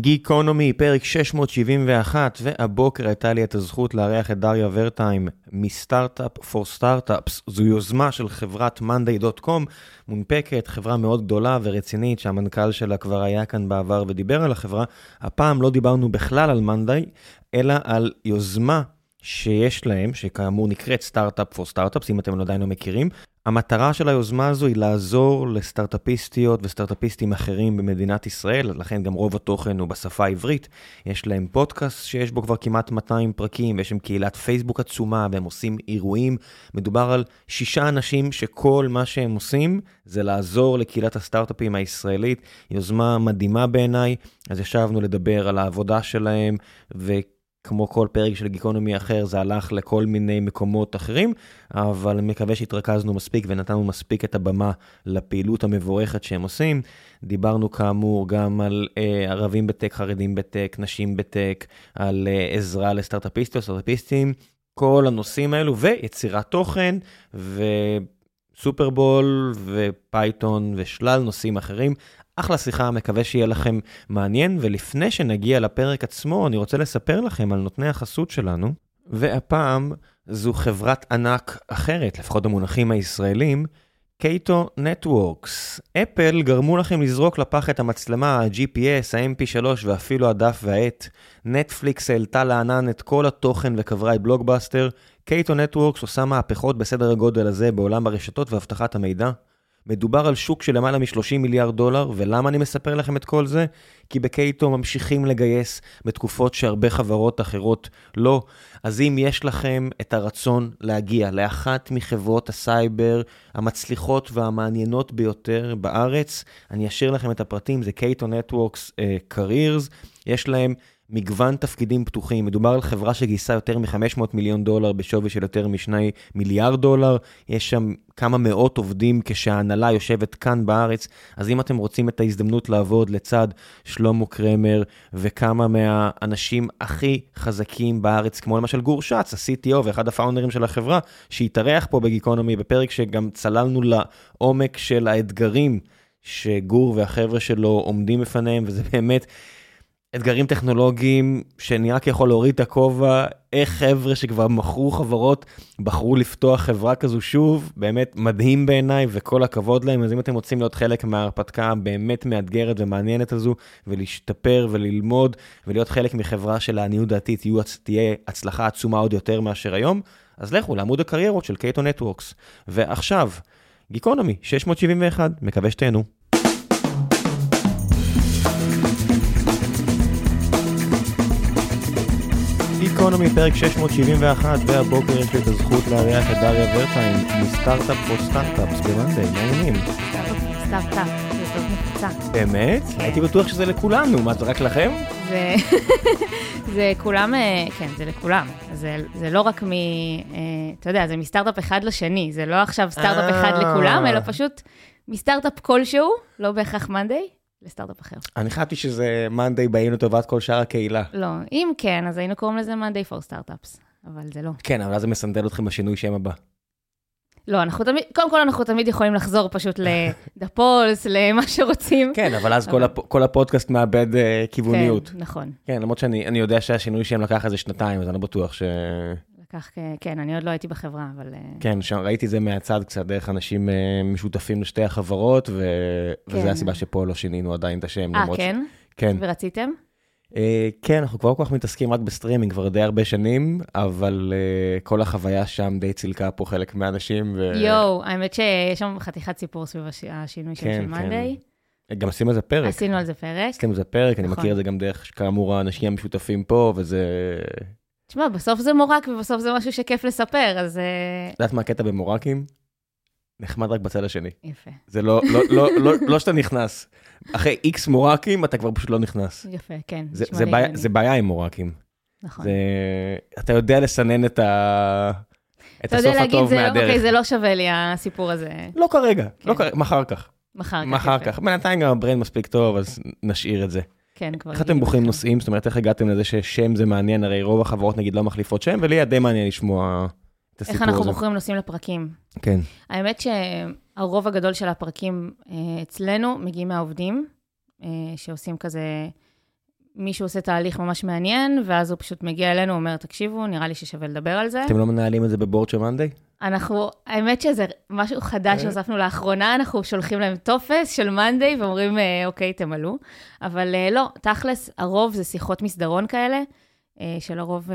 גיקונומי, פרק 671, והבוקר הייתה לי את הזכות לארח את דריה ורטיים מסטארט-אפ פור סטארט-אפס. זו יוזמה של חברת monday.com, מונפקת, חברה מאוד גדולה ורצינית, שהמנכ"ל שלה כבר היה כאן בעבר ודיבר על החברה. הפעם לא דיברנו בכלל על monday, אלא על יוזמה שיש להם, שכאמור נקראת סטארט-אפ פור סטארט-אפס, אם אתם עדיין לא מכירים. המטרה של היוזמה הזו היא לעזור לסטארט-אפיסטיות וסטארט-אפיסטים אחרים במדינת ישראל, לכן גם רוב התוכן הוא בשפה העברית. יש להם פודקאסט שיש בו כבר כמעט 200 פרקים, ויש שם קהילת פייסבוק עצומה, והם עושים אירועים. מדובר על שישה אנשים שכל מה שהם עושים זה לעזור לקהילת הסטארט-אפים הישראלית. יוזמה מדהימה בעיניי, אז ישבנו לדבר על העבודה שלהם, ו... כמו כל פרק של גיקונומי אחר, זה הלך לכל מיני מקומות אחרים, אבל אני מקווה שהתרכזנו מספיק ונתנו מספיק את הבמה לפעילות המבורכת שהם עושים. דיברנו כאמור גם על אה, ערבים ב tech, חרדים ב tech, נשים ב tech, על אה, עזרה לסטארט-אפיסטים, סטארט-אפיסטים, כל הנושאים האלו, ויצירת תוכן, וסופרבול, ופייתון, ושלל נושאים אחרים. אחלה שיחה, מקווה שיהיה לכם מעניין, ולפני שנגיע לפרק עצמו, אני רוצה לספר לכם על נותני החסות שלנו, והפעם זו חברת ענק אחרת, לפחות במונחים הישראלים, קייטו נטוורקס. אפל גרמו לכם לזרוק לפח את המצלמה, ה-GPS, ה-MP3 ואפילו הדף והעט. נטפליקס העלתה לענן את כל התוכן וקברה את בלוגבאסטר. קייטו נטוורקס עושה מהפכות בסדר הגודל הזה בעולם הרשתות ואבטחת המידע. מדובר על שוק של למעלה מ-30 מיליארד דולר, ולמה אני מספר לכם את כל זה? כי בקייטו ממשיכים לגייס בתקופות שהרבה חברות אחרות לא. אז אם יש לכם את הרצון להגיע לאחת מחברות הסייבר המצליחות והמעניינות ביותר בארץ, אני אשאיר לכם את הפרטים, זה קייטו נטוורקס קריירס, יש להם... מגוון תפקידים פתוחים, מדובר על חברה שגייסה יותר מ-500 מיליון דולר בשווי של יותר מ-2 מיליארד דולר, יש שם כמה מאות עובדים כשההנהלה יושבת כאן בארץ, אז אם אתם רוצים את ההזדמנות לעבוד לצד שלמה קרמר וכמה מהאנשים הכי חזקים בארץ, כמו למשל גור שץ, ה-CTO ואחד הפאונדרים של החברה, שהתארח פה בגיקונומי בפרק שגם צללנו לעומק של האתגרים שגור והחבר'ה שלו עומדים בפניהם, וזה באמת... אתגרים טכנולוגיים שאני רק יכול להוריד את הכובע, איך חבר'ה שכבר מכרו חברות בחרו לפתוח חברה כזו שוב, באמת מדהים בעיניי וכל הכבוד להם. אז אם אתם רוצים להיות חלק מההרפתקה הבאמת מאתגרת ומעניינת הזו, ולהשתפר וללמוד ולהיות חלק מחברה שלעניות דעתי תהיה הצלחה עצומה עוד יותר מאשר היום, אז לכו לעמוד הקריירות של Cato Networks. ועכשיו, גיקונומי 671, מקווה שתהנו. גיקונומי, פרק 671, והבוקר יש לי את הזכות לארח את דריה ורטיים מ Startup for Startup במאנדיי, מה העניינים? סטארט-אפ, זה טעות נפוצה. באמת? הייתי בטוח שזה לכולנו, מה זה רק לכם? זה כולם, אה, כן, זה לכולם. זה לא רק מ... אה, אתה יודע, זה מסטארט-אפ אחד לשני, זה לא עכשיו סטארט-אפ אחד אה. לכולם, אלא פשוט מסטארט-אפ כלשהו, לא בהכרח מאנדיי, לסטארט-אפ אחר. אני חשבתי שזה מאנדיי באים לטובת כל שאר הקהילה. לא, אם כן, אז היינו קוראים לזה מאנדיי פור סטארט-אפס, אבל זה לא. כן, אבל אז זה מסנדל אתכם בשינוי שם הבא. לא, אנחנו תמיד, קודם כל אנחנו תמיד יכולים לחזור פשוט לדפולס, למה שרוצים. כן, אבל אז כל, הפ... כל הפודקאסט מאבד uh, כיווניות. כן, נכון. כן, למרות שאני יודע שהשינוי שם לקח איזה שנתיים, אז אני לא בטוח ש... לקח, כן, אני עוד לא הייתי בחברה, אבל... כן, שם, ראיתי את זה מהצד קצת, דרך אנשים uh, משותפים לשתי החברות, ו... כן. וזו הסיבה שפה לא שינינו עדיין את השם. אה, כן? ש... כן. ורציתם? Uh, כן, אנחנו כבר כל כך מתעסקים רק בסטרימינג כבר די הרבה שנים, אבל uh, כל החוויה שם די צילקה פה חלק מהאנשים. ו... יואו, האמת שיש שם חתיכת סיפור סביב הש... השינוי כן, של מאנדיי. כן. גם עשינו על זה פרק. עשינו על זה פרק. עשינו על זה פרק, נכון. אני מכיר את זה גם דרך, כאמור, האנשים המשותפים פה, וזה... תשמע, בסוף זה מורק ובסוף זה משהו שכיף לספר, אז... את יודעת מה הקטע במורקים? נחמד רק בצד השני. יפה. זה לא, לא, לא, לא, לא שאתה נכנס. אחרי איקס מורקים, אתה כבר פשוט לא נכנס. יפה, כן. זה, זה, בעיה, זה בעיה עם מורקים. נכון. זה, אתה יודע לסנן את, ה, את הסוף הטוב זה, מהדרך. אוקיי, זה לא שווה לי הסיפור הזה. לא כרגע, כן. לא כרגע, מחר כך. מחר כך, מחר כך. בינתיים גם ה brand מספיק טוב, אז נשאיר את זה. כן, כבר... איך אתם בוחרים נושאים? זאת אומרת, איך הגעתם לזה ששם זה מעניין? הרי רוב החברות נגיד לא מחליפות שם, ולי היה די מעניין לשמוע את הסיפור הזה. איך אנחנו בוחרים נושאים לפרקים? כן. האמת שהרוב הגדול של הפרקים אצלנו מגיעים מהעובדים, שעושים כזה מישהו עושה תהליך ממש מעניין, ואז הוא פשוט מגיע אלינו, אומר, תקשיבו, נראה לי ששווה לדבר על זה. אתם לא מנהלים את זה בבורד של מאנדיי? אנחנו, האמת שזה משהו חדש שהוספנו לאחרונה, אנחנו שולחים להם טופס של מאנדיי ואומרים, אה, אוקיי, תמלאו. אבל אה, לא, תכלס, הרוב זה שיחות מסדרון כאלה, אה, שלרוב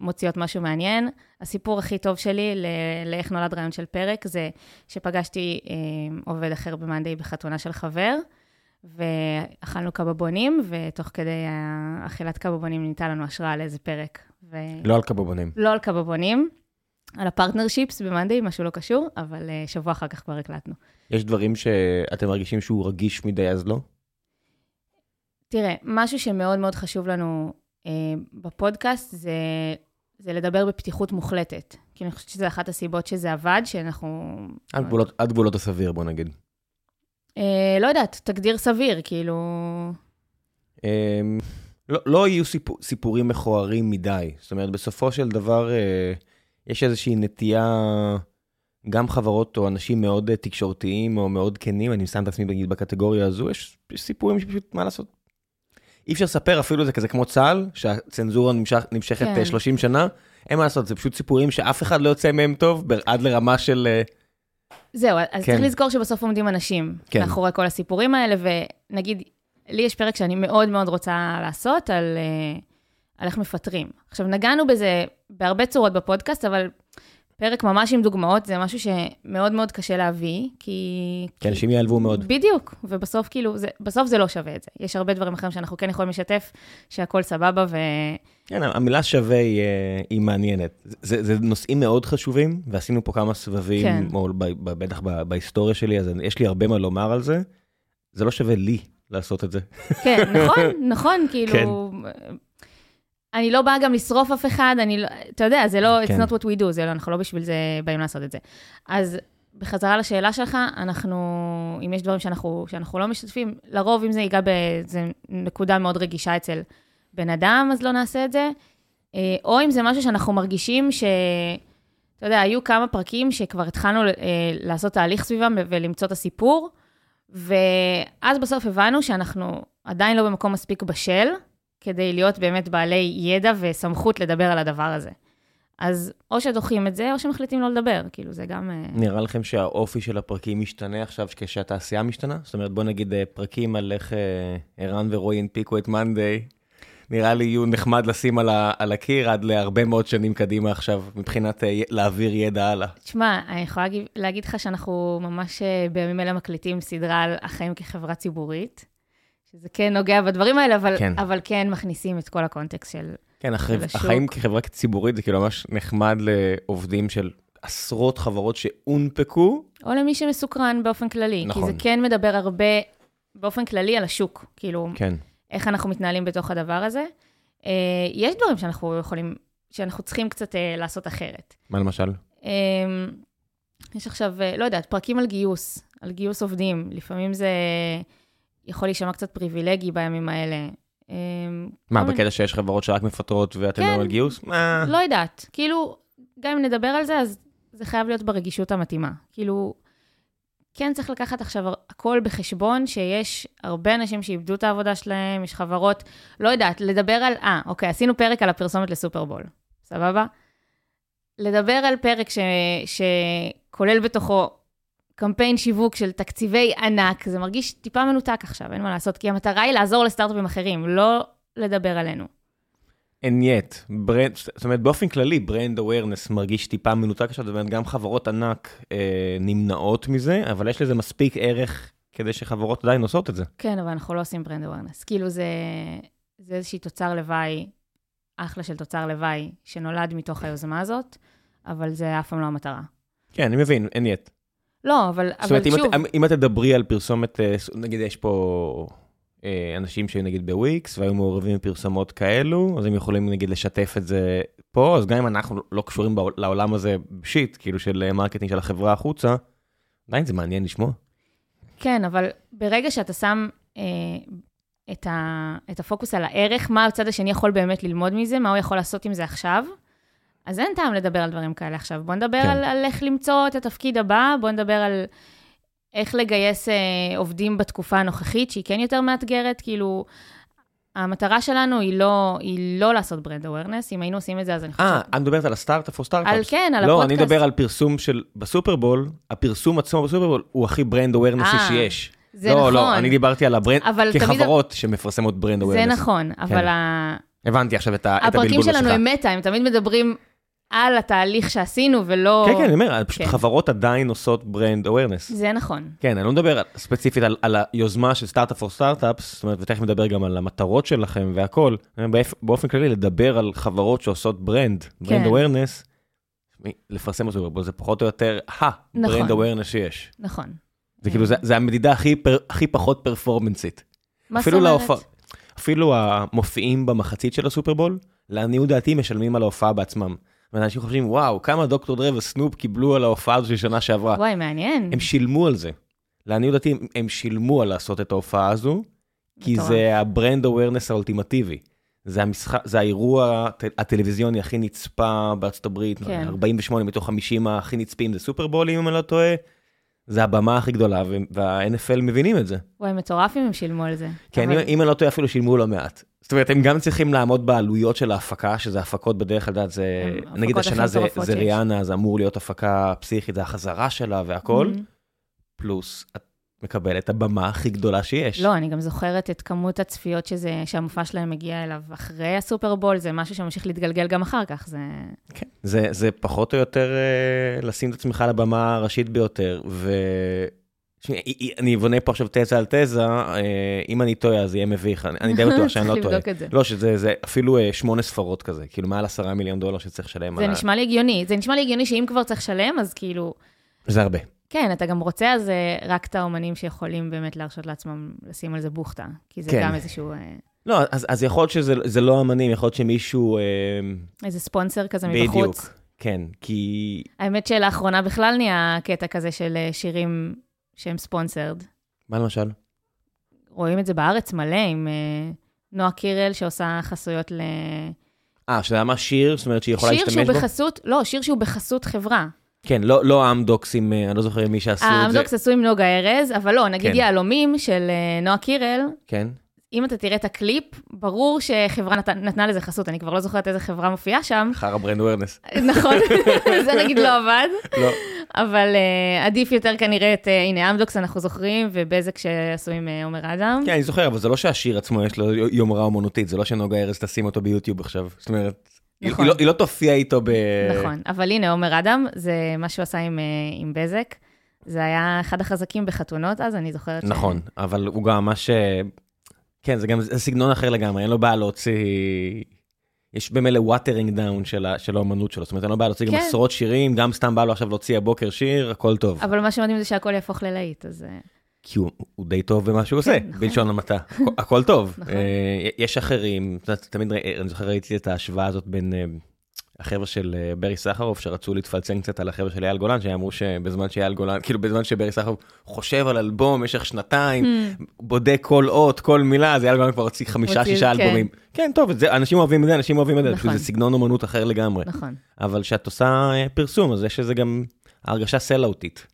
מוציאות משהו מעניין. הסיפור הכי טוב שלי לאיך נולד רעיון של פרק, זה שפגשתי עובד אחר במאנדיי בחתונה של חבר. ואכלנו קבבונים, ותוך כדי אכילת קבבונים ניתן לנו השראה לאיזה פרק. ו... לא על קבבונים. לא על קבבונים, על ה partnerships במאנדי, משהו לא קשור, אבל uh, שבוע אחר כך כבר הקלטנו. יש דברים שאתם מרגישים שהוא רגיש מדי, אז לא? תראה, משהו שמאוד מאוד חשוב לנו uh, בפודקאסט זה, זה לדבר בפתיחות מוחלטת. כי אני חושבת שזו אחת הסיבות שזה עבד, שאנחנו... עד גבולות, עד גבולות הסביר, בוא נגיד. Uh, לא יודעת, תגדיר סביר, כאילו... Um, לא, לא יהיו סיפור, סיפורים מכוערים מדי. זאת אומרת, בסופו של דבר... Uh, יש איזושהי נטייה, גם חברות או אנשים מאוד תקשורתיים או מאוד כנים, אני שם את עצמי נגיד בקטגוריה הזו, יש, יש סיפורים שפשוט, מה לעשות? אי אפשר לספר אפילו זה כזה כמו צה"ל, שהצנזורה נמשך, נמשכת כן. 30 שנה, אין מה לעשות, זה פשוט סיפורים שאף אחד לא יוצא מהם טוב, עד לרמה של... אה, זהו, אז כן. צריך לזכור שבסוף עומדים אנשים כן. מאחורי כל הסיפורים האלה, ונגיד, לי יש פרק שאני מאוד מאוד רוצה לעשות על... Uh, על איך מפטרים. עכשיו, נגענו בזה בהרבה צורות בפודקאסט, אבל פרק ממש עם דוגמאות זה משהו שמאוד מאוד קשה להביא, כי... כי אנשים יעלבו מאוד. בדיוק, ובסוף כאילו, זה, בסוף זה לא שווה את זה. יש הרבה דברים אחרים שאנחנו כן יכולים לשתף, שהכול סבבה ו... כן, המילה שווה היא, אה, היא מעניינת. זה, זה נושאים מאוד חשובים, ועשינו פה כמה סבבים, כן. או בטח בהיסטוריה שלי, אז יש לי הרבה מה לומר על זה. זה לא שווה לי לעשות את זה. כן, נכון, נכון, כאילו... כן. אני לא באה גם לשרוף אף אחד, אני לא, אתה יודע, זה לא, כן. it's not what we do, זה לא, אנחנו לא בשביל זה באים לעשות את זה. אז בחזרה לשאלה שלך, אנחנו, אם יש דברים שאנחנו, שאנחנו לא משתתפים, לרוב אם זה ייגע באיזו נקודה מאוד רגישה אצל בן אדם, אז לא נעשה את זה. אה, או אם זה משהו שאנחנו מרגישים ש... אתה יודע, היו כמה פרקים שכבר התחלנו אה, לעשות תהליך סביבם ולמצוא את הסיפור, ואז בסוף הבנו שאנחנו עדיין לא במקום מספיק בשל, כדי להיות באמת בעלי ידע וסמכות לדבר על הדבר הזה. אז או שדוחים את זה, או שמחליטים לא לדבר, כאילו זה גם... אה, נראה לכם שהאופי של הפרקים משתנה עכשיו כשהתעשייה משתנה? זאת אומרת, בוא נגיד אה, פרקים על איך אה, ערן ורועי הנפיקו את מאנדיי, נראה לי יהיו נחמד לשים על, ה, על הקיר עד להרבה מאוד שנים קדימה עכשיו, מבחינת להעביר ידע הלאה. תשמע, אני יכולה להגיד, להגיד לך שאנחנו ממש בימים אלה מקליטים סדרה על החיים כחברה ציבורית. שזה כן נוגע בדברים האלה, אבל כן, אבל כן מכניסים את כל הקונטקסט של, כן, החב... של החיים כחברה ציבורית זה כאילו ממש נחמד לעובדים של עשרות חברות שהונפקו. או למי שמסוקרן באופן כללי, נכון. כי זה כן מדבר הרבה באופן כללי על השוק, כאילו, כן. איך אנחנו מתנהלים בתוך הדבר הזה. אה, יש דברים שאנחנו יכולים, שאנחנו צריכים קצת אה, לעשות אחרת. מה למשל? אה, יש עכשיו, אה, לא יודעת, פרקים על גיוס, על גיוס עובדים. לפעמים זה... יכול להישמע קצת פריבילגי בימים האלה. אמ, מה, בקטע שיש חברות שרק מפטרות ואתם כן, לא על גיוס? לא יודעת. כאילו, גם אם נדבר על זה, אז זה חייב להיות ברגישות המתאימה. כאילו, כן צריך לקחת עכשיו הכל בחשבון, שיש הרבה אנשים שאיבדו את העבודה שלהם, יש חברות, לא יודעת, לדבר על, אה, אוקיי, עשינו פרק על הפרסומת לסופרבול, סבבה? לדבר על פרק ש, שכולל בתוכו קמפיין שיווק של תקציבי ענק, זה מרגיש טיפה מנותק עכשיו, אין מה לעשות, כי המטרה היא לעזור לסטארט-אפים אחרים, לא לדבר עלינו. And yet, brand, זאת אומרת, באופן כללי, brand awareness מרגיש טיפה מנותק עכשיו, זאת אומרת, גם חברות ענק אה, נמנעות מזה, אבל יש לזה מספיק ערך כדי שחברות עדיין עושות את זה. כן, אבל אנחנו לא עושים brand awareness. כאילו, זה, זה איזושהי תוצר לוואי, אחלה של תוצר לוואי, שנולד מתוך היוזמה הזאת, אבל זה אף פעם לא המטרה. כן, אני מבין, אין yet. לא, אבל, אבל אומרת, שוב... זאת אומרת, אם את תדברי על פרסומת, אה, נגיד יש פה אה, אנשים שנגיד בוויקס והיו מעורבים בפרסומות כאלו, אז הם יכולים נגיד לשתף את זה פה, אז גם אם אנחנו לא קשורים לעולם ה shit הזה, כאילו של אה, marketing של החברה החוצה, עדיין זה מעניין לשמוע. כן, אבל ברגע שאתה שם אה, את, ה, את הפוקוס על הערך, מה הצד השני יכול באמת ללמוד מזה, מה הוא יכול לעשות עם זה עכשיו, אז אין טעם לדבר על דברים כאלה עכשיו. בוא נדבר כן. על, על איך למצוא את התפקיד הבא, בוא נדבר על איך לגייס אה, עובדים בתקופה הנוכחית, שהיא כן יותר מאתגרת. כאילו, המטרה שלנו היא לא, היא לא לעשות brand awareness, אם היינו עושים את זה, אז אני חושבת... אה, את מדברת על ה Startup for Startup? על, כן, על לא, הפודקאסט. אני מדבר על פרסום של, בסופרבול, הפרסום עצמו בסופרבול הוא הכי brand awareness י אה, שיש. זה לא, נכון. לא, אני דיברתי על ה brand, אבל תמיד- כחברות שמפרסמות brand זה awareness. נכון, אבל ה... הבנתי עכשיו את ה- את הפרקים הבלבול שלנו שלך. הם מטה, הם תמיד מדברים על התהליך שעשינו, ולא... כן, כן, אני אומר, פשוט כן. חברות עדיין עושות brand awareness. זה נכון. כן, אני לא מדבר ספציפית על, על היוזמה של Startup for Startup, זאת אומרת, ותכף נדבר גם על המטרות שלכם והכל. באופן כללי, לדבר על חברות שעושות ברנד, brand כן. awareness, לפרסם אותו, בו, זה פחות או יותר ה-brand נכון. awareness שיש. נכון. זה כאילו, זה, זה המדידה הכי, פר, הכי פחות performance ית. מה זאת אומרת? להופעה, אפילו המופיעים במחצית של הסופרבול, לעניות דעתי משלמים על ההופעה בעצמם. ואנשים חושבים, וואו, כמה דוקטור דרה וסנופ קיבלו על ההופעה הזו של שנה שעברה. וואי, מעניין. הם שילמו על זה. לעניות דעתי, הם- שילמו על לעשות את ההופעה הזו, כי מטורף. זה ה brand awareness האולטימטיבי. זה המשחק, זה האירוע הט- הטלוויזיוני הכי נצפה בארצות הברית, כן. 48 מתוך 50 הכי נצפים זה סופרבולים, אם אני לא טועה. זה הבמה הכי גדולה, וה-NFL מבינים את זה. וואי, מטורף אם הם שילמו על זה. כן, אבל- אם, אם אני לא טועה, אפילו שילמו לא מעט. זאת אומרת, הם גם צריכים לעמוד בעלויות של ההפקה, שזה הפקות בדרך כלל, זה, נגיד השנה זה, זה. ריאנה, זה אמור להיות הפקה פסיכית, זה החזרה שלה והכל, Mhm. פלוס את מקבלת את הבמה הכי גדולה שיש. לא, אני גם זוכרת את כמות הצפיות שזה, שהמופע שלהם מגיע אליו אחרי הסופרבול, זה משהו שממשיך להתגלגל גם אחר כך, זה... כן. זה, זה פחות או יותר אה, לשים את עצמך על הבמה הראשית ביותר, ו... אני בונה פה עכשיו תזה על תזה, אה, אם אני טועה אז יהיה מביך, אני, די בטוח שאני לא צריך טועה. לבדוק את זה. לא, שזה זה אפילו אה, שמונה ספרות כזה, כאילו מעל עשרה מיליון דולר שצריך לשלם. זה נשמע לי הגיוני, זה נשמע לי הגיוני שאם כבר צריך לשלם, אז כאילו, זה הרבה. כן, אתה גם רוצה אז אה, רק את האומנים שיכולים באמת להרשות לעצמם לשים על זה בוכטה, כי זה כן. גם איזשהו, לא, אז, יכול להיות שזה זה לא אמנים, יכול להיות שמישהו... איזה ספונסר כזה בדיוק. מבחוץ. כן, כי... האמת שלאחרונה בכלל נהיה קטע כזה של שירים שהם ספונסרד. מה למשל? רואים את זה בארץ מלא עם אה, נועה קירל שעושה חסויות ל... אה, שזה ממש שיר, זאת אומרת שהיא יכולה שיר להשתמש שהוא בו? בחסות, לא, שיר שהוא בחסות חברה. כן, לא, לא אמדוקס עם, אה, אני לא זוכר מי שעשו את זה. האמדוקס עשו עם נוגה ארז, אבל לא, נגיד כן. יהלומים של אה, נועה קירל, כן. אם אתה תראה את הקליפ, ברור שחברה נת... נתנה לזה חסות, אני כבר לא זוכרת איזה חברה מופיעה שם. חרא brand awareness. נכון, זה נגיד לא עבד, לא. אבל uh, עדיף יותר כנראה את, uh, הנה אמדוקס אנחנו זוכרים, ובזק שעשו עם uh, עומר אדם. כן, אני זוכר, אבל זה לא שהשיר עצמו יש לו יומרה אומנותית, זה לא שנוגה ארז תשים אותו ביוטיוב עכשיו. זאת אומרת, היא- נכון. היא, לא, היא לא תופיע איתו ב... נכון, אבל הנה עומר אדם, זה מה שהוא עשה עם, uh, עם בזק. זה היה אחד החזקים בחתונות אז, אני זוכרת ש... נכון, אבל הוא גם ממש... אה, כן, זה גם זה סגנון אחר לגמרי, אין לו בעיה להוציא... יש במילא watering down של, האומנות שלו, זאת אומרת, אין לו בעיה להוציא גם כן. עשרות שירים, גם סתם בא לו עכשיו להוציא הבוקר שיר, הכל טוב. אבל מה שמדהים זה שהכל יהפוך ללהיט, אז... אה, כי הוא, הוא די טוב במה שהוא עושה, נכון. בלשון המעטה, הכל- הכל טוב. נכון. אה, יש אחרים, תמיד, אני זוכר ראיתי את ההשוואה הזאת בין אה, החבר'ה של אה, ברי סחרוף, שרצו להתפלצן קצת על החבר'ה של אייל גולן, שאמרו שבזמן שאייל גולן, כאילו בזמן שברי סחרוף חושב על אלבום במשך שנתיים, Hmm. בודק כל אות, כל מילה, אז אייל גולן כבר הוציא חמישה, שישה כן. אלבומים. כן, טוב, זה, אנשים אוהבים את זה, אנשים אוהבים את זה, נכון. זה סגנון אומנות אחר לגמרי. נכון. אבל כשאת עושה אה, פרסום, אז יש איזה גם הרגשה סלאוטית.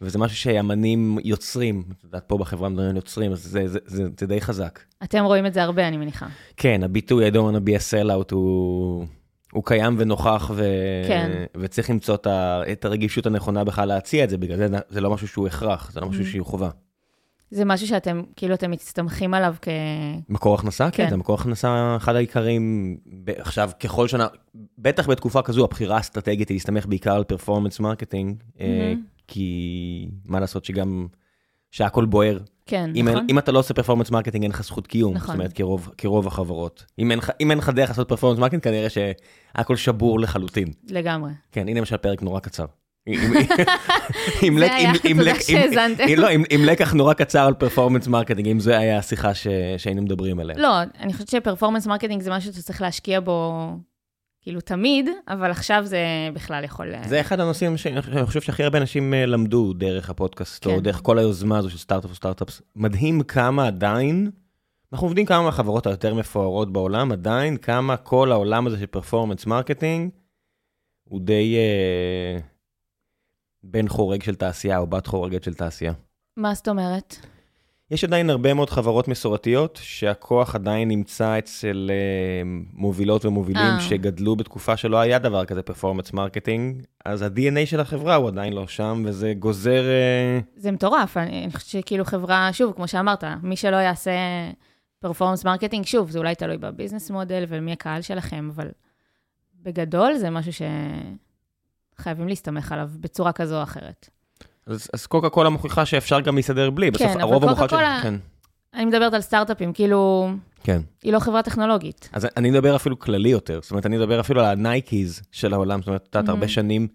וזה משהו שאמנים יוצרים, את יודעת, פה בחברה מדברים יוצרים, אז זה, זה, זה, זה די חזק. אתם רואים את זה הרבה, אני מניחה. כן, הביטוי I don't want to be a sellout הוא, הוא קיים ונוכח, ו... כן. וצריך למצוא את, ה... את הרגישות הנכונה בכלל להציע את זה, בגלל זה זה לא משהו שהוא הכרח, זה לא משהו Mm. שהוא חובה. זה משהו שאתם, כאילו, אתם מסתמכים עליו כ... מקור הכנסה? כן, כן. זה מקור הכנסה אחד העיקרים. עכשיו, ככל שנה, בטח בתקופה כזו, הבחירה האסטרטגית היא להסתמך בעיקר על performance marketing, מהמם. כי מה לעשות שגם, שהכל בוער. כן, אם, אין, נכון? אם אתה לא עושה performance marketing, אין לך זכות קיום. נכון. זאת אומרת, כרוב, כרוב החברות. אם אין, אם אין לך דרך לעשות performance marketing, כנראה שהכל שבור לחלוטין. לגמרי. כן, הנה למשל פרק נורא קצר. עם- זה היה, תודה שהאזנתם. לא, לקח נורא קצר על performance marketing, אם זה היה השיחה שהיינו מדברים עליה. לא, אני חושבת ש performance marketing זה משהו שאתה צריך להשקיע בו, כאילו, תמיד, אבל עכשיו זה בכלל יכול... זה אחד הנושאים שאני אני חושב שהכי הרבה אנשים אה, למדו דרך הפודקאסט, כן. או דרך כל היוזמה הזו של Startup for Startup. מדהים כמה עדיין, אנחנו עובדים כמה מהחברות היותר מפוארות בעולם, עדיין כמה כל העולם הזה של performance marketing, הוא די אה, בן חורג של תעשייה, או בת חורגת של תעשייה. מה זאת אומרת? יש עדיין הרבה מאוד חברות מסורתיות, שהכוח עדיין נמצא אצל uh, מובילות ומובילים oh. שגדלו בתקופה שלא היה דבר כזה performance marketing, אז ה-DNA של החברה הוא עדיין לא שם, וזה גוזר... Uh... זה מטורף, אני חושבת שכאילו חברה, שוב, כמו שאמרת, מי שלא יעשה performance marketing, שוב, זה אולי תלוי ב business model ומי הקהל שלכם, אבל בגדול זה משהו שחייבים להסתמך עליו בצורה כזו או אחרת. אז, אז קוקה קולה מוכיחה שאפשר גם להסתדר בלי, בסוף כן, הרוב המוחלט של... כן, אני מדברת על סטארט-אפים, כאילו... כן. היא לא חברה טכנולוגית. אז אני מדבר אפילו כללי יותר, זאת אומרת, אני מדבר אפילו על הנייקיז של העולם, זאת אומרת, את יודעת, mm-hmm. הרבה שנים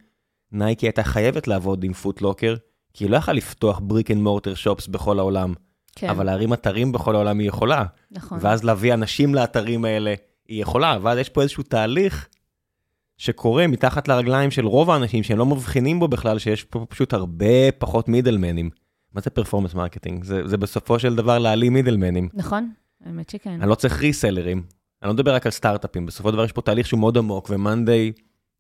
נייקי הייתה חייבת לעבוד עם Foot Locker, כי היא לא יכלה לפתוח brick and mortar shops בכל העולם, כן. אבל להרים אתרים בכל העולם היא יכולה. נכון. ואז להביא אנשים לאתרים האלה, היא יכולה, ואז יש פה איזשהו תהליך שקורה מתחת לרגליים של רוב האנשים שהם לא מבחינים בו בכלל, שיש פה פשוט הרבה פחות מידלמנים. מה זה performance marketing? זה, זה בסופו של דבר להעלים מידלמנים. נכון, האמת שכן. אני לא צריך ריסלרים. אני לא מדבר רק על סטארט-אפים, בסופו של דבר יש פה תהליך שהוא מאוד עמוק, ו monday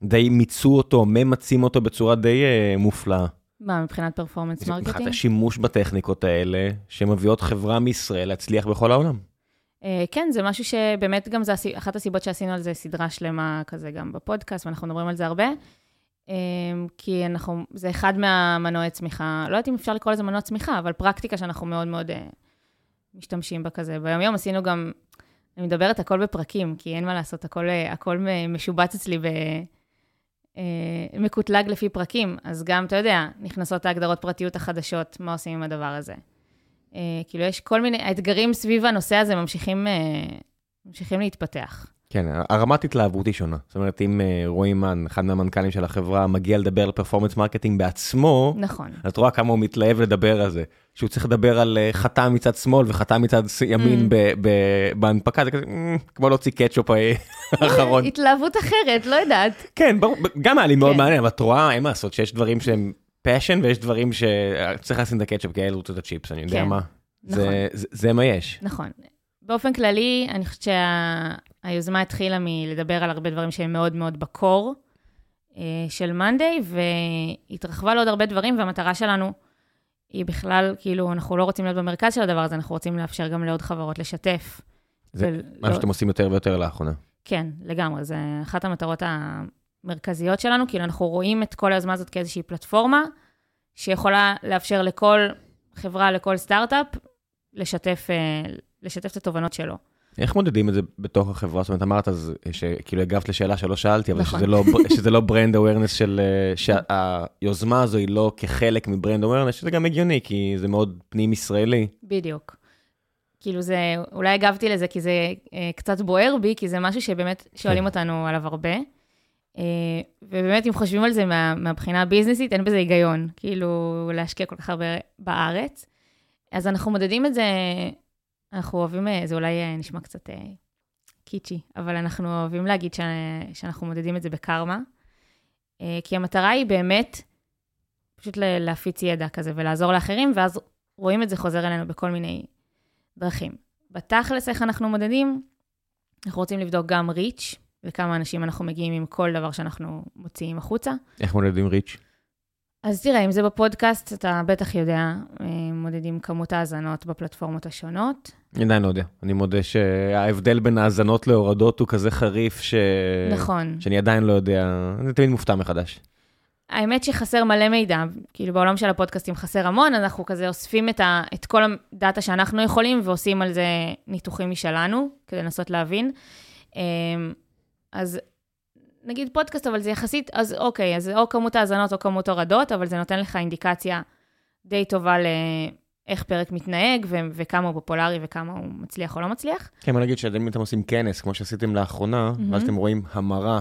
די מיצו אותו, ממצים אותו בצורה די uh, מופלאה. מה, מבחינת performance marketing? מבחינת השימוש בטכניקות האלה, שמביאות חברה מישראל להצליח בכל העולם. אה, כן, זה משהו שבאמת גם זה אחת הסיבות שעשינו על זה סדרה שלמה כזה גם בפודקאסט, ואנחנו מדברים על זה הרבה. אה, כי אנחנו, זה אחד מהמנועי צמיחה, לא יודעת אם אפשר לקרוא לזה מנוע צמיחה, אבל פרקטיקה שאנחנו מאוד מאוד אה, משתמשים בה כזה. ביום יום עשינו גם, אני מדברת הכל בפרקים, כי אין מה לעשות, הכל, הכל משובץ אצלי ב... מקוטלג לפי פרקים, אז גם, אתה יודע, נכנסות ההגדרות פרטיות החדשות, מה עושים עם הדבר הזה. אה, כאילו, יש כל מיני, האתגרים סביב הנושא הזה ממשיכים, אה, ממשיכים להתפתח. כן, הרמת התלהבות היא שונה. זאת אומרת, אם אה, רועי מן, אחד מהמנכ"לים של החברה, מגיע לדבר על performance marketing בעצמו, נכון. את רואה כמה הוא מתלהב לדבר על זה. שהוא צריך לדבר על חתם מצד שמאל וחתם מצד ימין mm. בהנפקה, זה כזה, כמו להוציא קטשופ האחרון. התלהבות אחרת, לא יודעת. כן, ברור, גם היה לי מאוד כן. מעניין, אבל את רואה, אין מה לעשות, שיש דברים שהם passion ויש דברים שצריך לשים את הקטשופ כי רוצות את הצ'יפס, אני יודע כן, מה. נכון. זה, מה יש. נכון. באופן כללי, אני חושבת שהיוזמה שה, התחילה מלדבר על הרבה דברים שהם מאוד מאוד בקור אה, של מאנדיי, והתרחבה לעוד הרבה דברים, והמטרה שלנו היא בכלל, כאילו, אנחנו לא רוצים להיות במרכז של הדבר הזה, אנחנו רוצים לאפשר גם לעוד חברות לשתף. זה ול... מה לא... שאתם עושים יותר ויותר לאחרונה. כן, לגמרי, זה אחת המטרות. המרכזיות שלנו, כאילו אנחנו רואים את כל היוזמה הזאת כאיזושהי פלטפורמה, שיכולה לאפשר לכל חברה, לכל סטארט-אפ, לשתף, אה, לשתף את התובנות שלו. איך מודדים את זה בתוך החברה? זאת אומרת, אמרת אז שכאילו הגבת לשאלה שלא שאלתי, אבל נכון. שזה, לא, שזה לא brand awareness של... אה, שהיוזמה הזו היא לא כחלק מ brand awareness, שזה גם הגיוני, כי זה מאוד פנים-ישראלי. בדיוק. כאילו זה, אולי הגבתי לזה כי זה אה, קצת בוער בי, כי זה משהו שבאמת שואלים כן. אותנו עליו הרבה. אה, ובאמת, אם חושבים על זה מה, מהבחינה הביזנסית, אין בזה היגיון, כאילו, להשקיע כל כך הרבה בארץ. אז אנחנו מודדים את זה, אנחנו אוהבים, אה, זה אולי אה, נשמע קצת קיצ'י, אבל אנחנו אוהבים להגיד ש, שאנחנו מודדים את זה בקרמה, כי המטרה היא באמת פשוט להפיץ ידע כזה ולעזור לאחרים, ואז רואים את זה חוזר אלינו בכל מיני דרכים. בתכלס, איך אנחנו מודדים? אנחנו רוצים לבדוק גם ריץ', וכמה אנשים אנחנו מגיעים עם כל דבר שאנחנו מוציאים החוצה. איך מודדים ריץ'? אז תראה, אם זה בפודקאסט, אתה בטח יודע, אה, מודדים כמות האזנות בפלטפורמות השונות. אני עדיין לא יודע. אני מודה שההבדל בין האזנות להורדות הוא כזה חריף, ש... נכון. שאני עדיין לא יודע, אני תמיד מופתע מחדש. האמת שחסר מלא מידע, כאילו בעולם של הפודקאסטים חסר המון, אנחנו כזה אוספים את, ה, את כל הדאטה שאנחנו יכולים ועושים על זה ניתוחים משלנו, כדי לנסות להבין. אז נגיד פודקאסט, אבל זה יחסית, אז אוקיי, אז או כמות האזנות או כמות הורדות, אבל זה נותן לך אינדיקציה די טובה לאיך פרק מתנהג, ו- וכמה הוא פופולרי וכמה הוא מצליח או לא מצליח. כן, בוא נגיד שאם אתם עושים כנס, כמו שעשיתם לאחרונה, mm-hmm. ואז אתם רואים המרה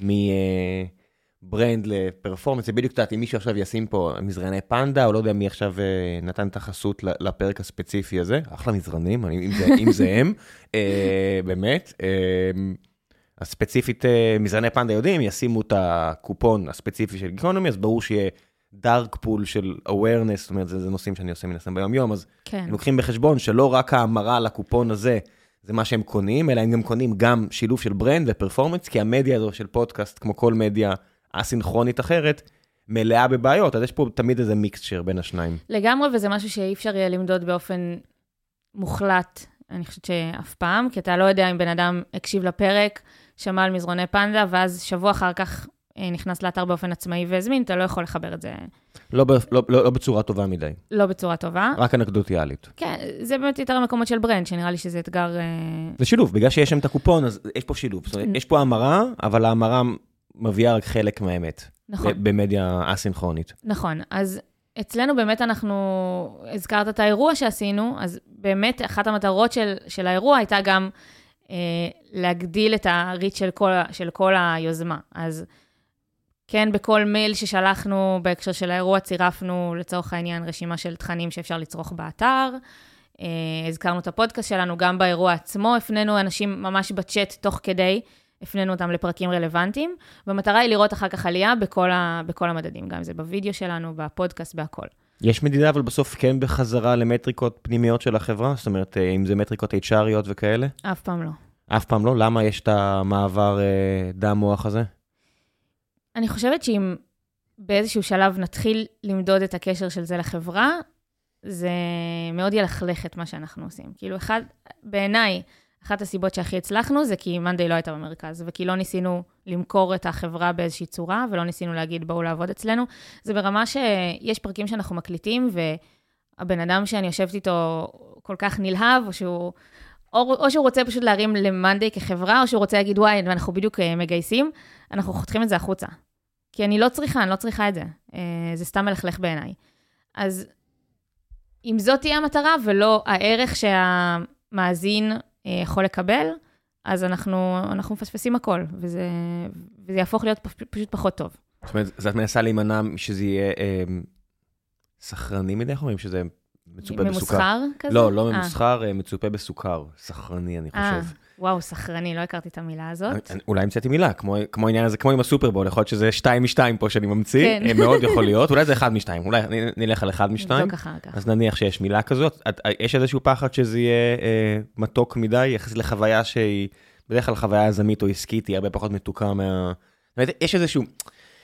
מברנד לפרפורמנס, זה בדיוק, יודעת, אם מישהו עכשיו ישים פה מזרני פנדה, או לא יודע מי עכשיו אה, נתן את החסות לפרק הספציפי הזה, אחלה מזרנים, אם זה, אם זה הם, אה, באמת. אז ספציפית אה, מזרני פנדה יודעים, ישימו את הקופון הספציפי של גיקונומי, אז ברור שיהיה dark pool של awareness, זאת אומרת, זה, זה נושאים שאני עושה מן הסתם ביום יום, אז כן. הם לוקחים בחשבון שלא רק ההמרה לקופון הזה, זה מה שהם קונים, אלא הם גם קונים גם שילוב של brand ו performance, כי המדיה הזו של פודקאסט, כמו כל מדיה אסינכרונית אחרת, מלאה בבעיות, אז יש פה תמיד איזה mixture בין השניים. לגמרי, וזה משהו שאי אפשר יהיה למדוד באופן מוחלט, אני חושבת שאף פעם, כי אתה לא יודע אם בן אדם הקשיב לפרק, שמע על מזרוני פנדה, ואז שבוע אחר כך אה, נכנס לאתר באופן עצמאי והזמין, אתה לא יכול לחבר את זה. לא, ב, לא, לא, לא בצורה טובה מדי. לא בצורה טובה. רק אנקדוטיאלית. כן, זה באמת יותר המקומות של ברנד, שנראה לי שזה אתגר... אה, זה שילוב, בגלל שיש שם את הקופון, אז יש פה שילוב. זאת אומרת, יש פה המרה, אבל ההמרה מביאה רק חלק מהאמת. נכון. במדיה אסינכרונית. נכון, אז אצלנו באמת אנחנו, הזכרת את האירוע שעשינו, אז באמת אחת המטרות של, של האירוע הייתה גם להגדיל את הריץ של כל, של כל היוזמה. אז כן, בכל מייל ששלחנו בהקשר של האירוע, צירפנו לצורך העניין רשימה של תכנים שאפשר לצרוך באתר. אה, הזכרנו את הפודקאסט שלנו, גם באירוע עצמו הפנינו אנשים ממש בצ'אט תוך כדי, הפנינו אותם לפרקים רלוונטיים, והמטרה היא לראות אחר כך עלייה בכל, ה, בכל המדדים, גם אם זה בווידאו שלנו, בפודקאסט, בהכל. יש מדידה, אבל בסוף כן בחזרה למטריקות פנימיות של החברה? זאת אומרת, אה, אם זה מטריקות HRיות וכאלה? אף פעם לא. אף פעם לא? למה יש את המעבר אה, דם מוח הזה? אני חושבת שאם באיזשהו שלב נתחיל למדוד את הקשר של זה לחברה, זה מאוד ילכלך את מה שאנחנו עושים. כאילו, אחד, בעיניי, אחת הסיבות שהכי הצלחנו זה כי מאנדיי לא הייתה במרכז, וכי לא ניסינו למכור את החברה באיזושהי צורה, ולא ניסינו להגיד, בואו לעבוד אצלנו. זה ברמה שיש פרקים שאנחנו מקליטים, והבן אדם שאני יושבת איתו כל כך נלהב, או שהוא... או, או שהוא רוצה פשוט להרים למאנדיי כחברה, או שהוא רוצה להגיד, וואי, ואנחנו בדיוק אה, מגייסים, אנחנו חותכים את זה החוצה. כי אני לא צריכה, אני לא צריכה את זה. אה, זה סתם מלכלך בעיניי. אז אם זאת תהיה המטרה ולא הערך שהמאזין אה, יכול לקבל, אז אנחנו, אנחנו מפספסים הכל, וזה, וזה יהפוך להיות פשוט פחות טוב. זאת אומרת, את מנסה להימנע שזה יהיה אה, סחרני מדי, איך אומרים שזה מצופה בסוכר? ממוסחר כזה? לא, לא ממוסחר, אה. מצופה בסוכר. סחרני, אני חושב. וואו, סחרני, לא הכרתי את המילה הזאת. אולי המצאתי מילה, כמו, כמו העניין הזה, כמו עם הסופרבול, יכול להיות שזה שתיים משתיים פה שאני ממציא, כן. אה, מאוד יכול להיות, אולי זה אחד משתיים, אולי נלך על אחד משתיים. נבדוק אחר כך. אז נניח שיש מילה כזאת, את, יש איזשהו פחד שזה יהיה אה, מתוק מדי, יחסית לחוויה שהיא, בדרך כלל חוויה יזמית או עסקית, היא הרבה פחות מתוקה מה... יש איזשהו,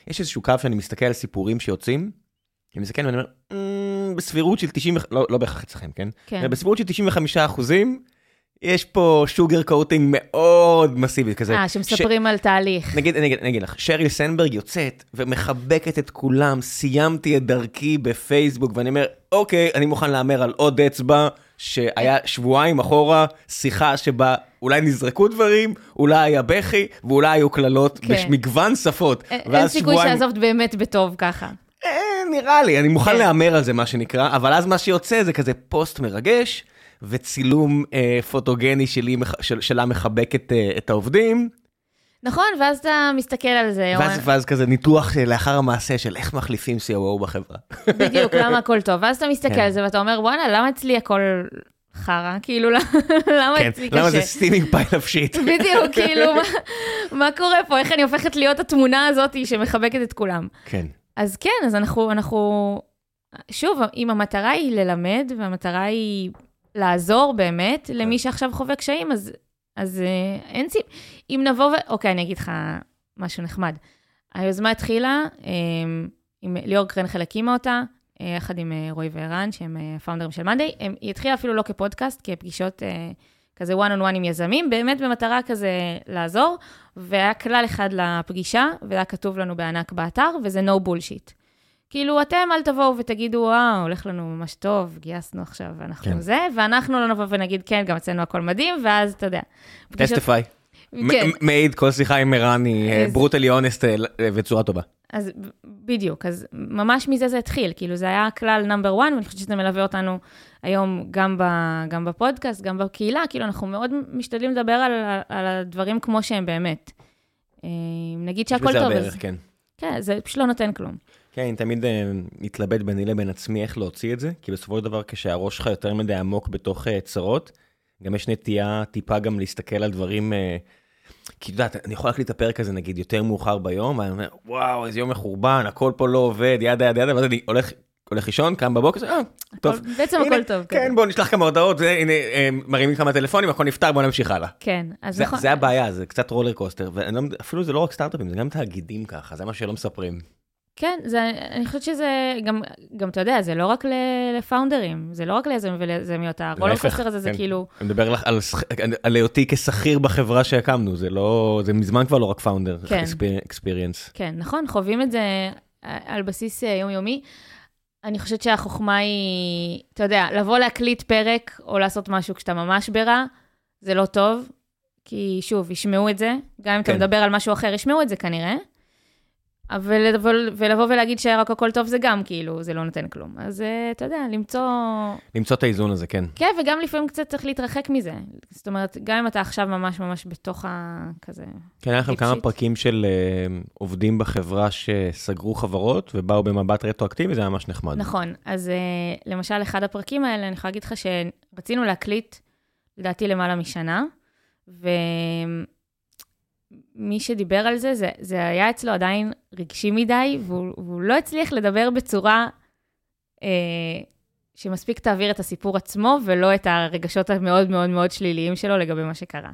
יש איזשהו קו שאני מסתכל על סיפורים שיוצאים, אני מסתכל ואני אומר, mm, בסבירות של 90, לא, לא בהכרח אצלכם, כן? כן. בסבירות של 95 אחוזים, יש פה שוגר קוטינג מאוד מסיבי כזה. אה, שמספרים ש... על תהליך. נגיד, נגיד, נגיד לך, שריל סנברג יוצאת ומחבקת את כולם, סיימתי את דרכי בפייסבוק, ואני אומר, אוקיי, אני מוכן להמר על עוד אצבע, שהיה שבועיים אחורה, שיחה שבה אולי נזרקו דברים, אולי היה בכי, ואולי היו קללות כן. במגוון שפות. אין סיכוי שבועיים... שעזבת באמת בטוב ככה. אה, נראה לי, אני מוכן כן. להמר על זה, מה שנקרא, אבל אז מה שיוצא זה כזה פוסט מרגש. וצילום אה, פוטוגני שלי, של, שלה מחבק את, אה, את העובדים. נכון, ואז אתה מסתכל על זה. ואז, ואז כזה ניתוח לאחר המעשה של איך מחליפים COO בחברה. בדיוק, למה הכל טוב. ואז אתה מסתכל כן. על זה ואתה אומר, וואלה, למה אצלי הכל חרא? כאילו, למה כן, אצלי קשה? למה זה steaming pile of shit? בדיוק, כאילו, מה, מה קורה פה? איך אני הופכת להיות התמונה הזאת שמחבקת את כולם? כן. אז כן, אז אנחנו, אנחנו, שוב, אם המטרה היא ללמד, והמטרה היא לעזור באמת למי שעכשיו חווה קשיים, אז, אז אה, אין סיב... אם נבוא ו... אוקיי, אני אגיד לך משהו נחמד. היוזמה התחילה, אה, עם ליאור קרנחל הקימה אותה, אה, יחד עם רועי וערן, שהם פאונדרים של מאנדיי. היא התחילה אפילו לא כפודקאסט, כפגישות כזה one on one עם יזמים, באמת במטרה כזה לעזור, והיה כלל אחד לפגישה, והיה כתוב לנו בענק באתר, וזה no bullshit. כאילו, אתם אל תבואו ותגידו, וואו, הולך לנו ממש טוב, גייסנו עכשיו, אנחנו כן. זה, ואנחנו לא נבוא ונגיד, כן, גם אצלנו הכל מדהים, ואז אתה יודע. טסטיפיי. כן. מעיד כל שיחה עם ערן היא ברוטלי אונסט בצורה טובה. אז בדיוק, אז ממש מזה זה התחיל, כאילו זה היה כלל נאמבר 1, ואני חושבת שזה מלווה אותנו היום גם, ב, גם בפודקאסט, גם בקהילה, כאילו אנחנו מאוד משתדלים לדבר על, על הדברים כמו שהם באמת. אה, נגיד שהכל טוב, בערך, כן. כן, זה פשוט לא נותן כלום. כן, אני תמיד uh, מתלבט ביני לבין עצמי איך להוציא את זה, כי בסופו של דבר כשהראש שלך יותר מדי עמוק בתוך uh, צרות, גם יש נטייה טיפה גם להסתכל על דברים, uh, כי את יודעת, אני יכול להקליט את הפרק הזה נגיד יותר מאוחר ביום, ואני אומר, וואו, איזה יום מחורבן, הכל פה לא עובד, ידה ידה ידה, ואז אני הולך... הולך לישון, קם בבוקר, אה, טוב. בעצם הכל טוב. כן, בואו נשלח כמה הודעות, הנה, מרימים כמה טלפונים, הכל נפתר, בואו נמשיך הלאה. כן, אז נכון. זה הבעיה, זה קצת רולר קוסטר, ואפילו זה לא רק סטארט-אפים, זה גם תאגידים ככה, זה מה שלא מספרים. כן, זה, אני חושבת שזה, גם, גם אתה יודע, זה לא רק לפאונדרים, זה לא רק ליזמים וליזמיות, הרולר קוסטר הזה כן. זה כאילו... אני מדבר על, על היותי כשכיר בחברה שהקמנו, זה לא, זה מזמן כבר לא רק פאונדר, כן. אקספיריאנס. כן, נכון, חווים את זה על בסיס אה, יומיומי. אני חושבת שהחוכמה היא, אתה יודע, לבוא להקליט פרק או לעשות משהו כשאתה ממש ברע, זה לא טוב, כי שוב, ישמעו את זה, גם אם כן. אתה מדבר על משהו אחר, ישמעו את זה כנראה. אבל לבוא, ולבוא ולהגיד שרק הכל טוב זה גם, כאילו, זה לא נותן כלום. אז uh, אתה יודע, למצוא... למצוא את האיזון הזה, כן. כן, וגם לפעמים קצת צריך להתרחק מזה. זאת אומרת, גם אם אתה עכשיו ממש ממש בתוך ה... כזה... כן, היה לכם כמה פרקים של uh, עובדים בחברה שסגרו חברות ובאו במבט רטרואקטיבי, זה היה ממש נחמד. נכון, אז uh, למשל, אחד הפרקים האלה, אני יכולה להגיד לך שרצינו להקליט, לדעתי, למעלה משנה, ו... מי שדיבר על זה, זה, זה היה אצלו עדיין רגשי מדי, והוא, והוא לא הצליח לדבר בצורה אה, שמספיק תעביר את הסיפור עצמו, ולא את הרגשות המאוד מאוד מאוד שליליים שלו לגבי מה שקרה.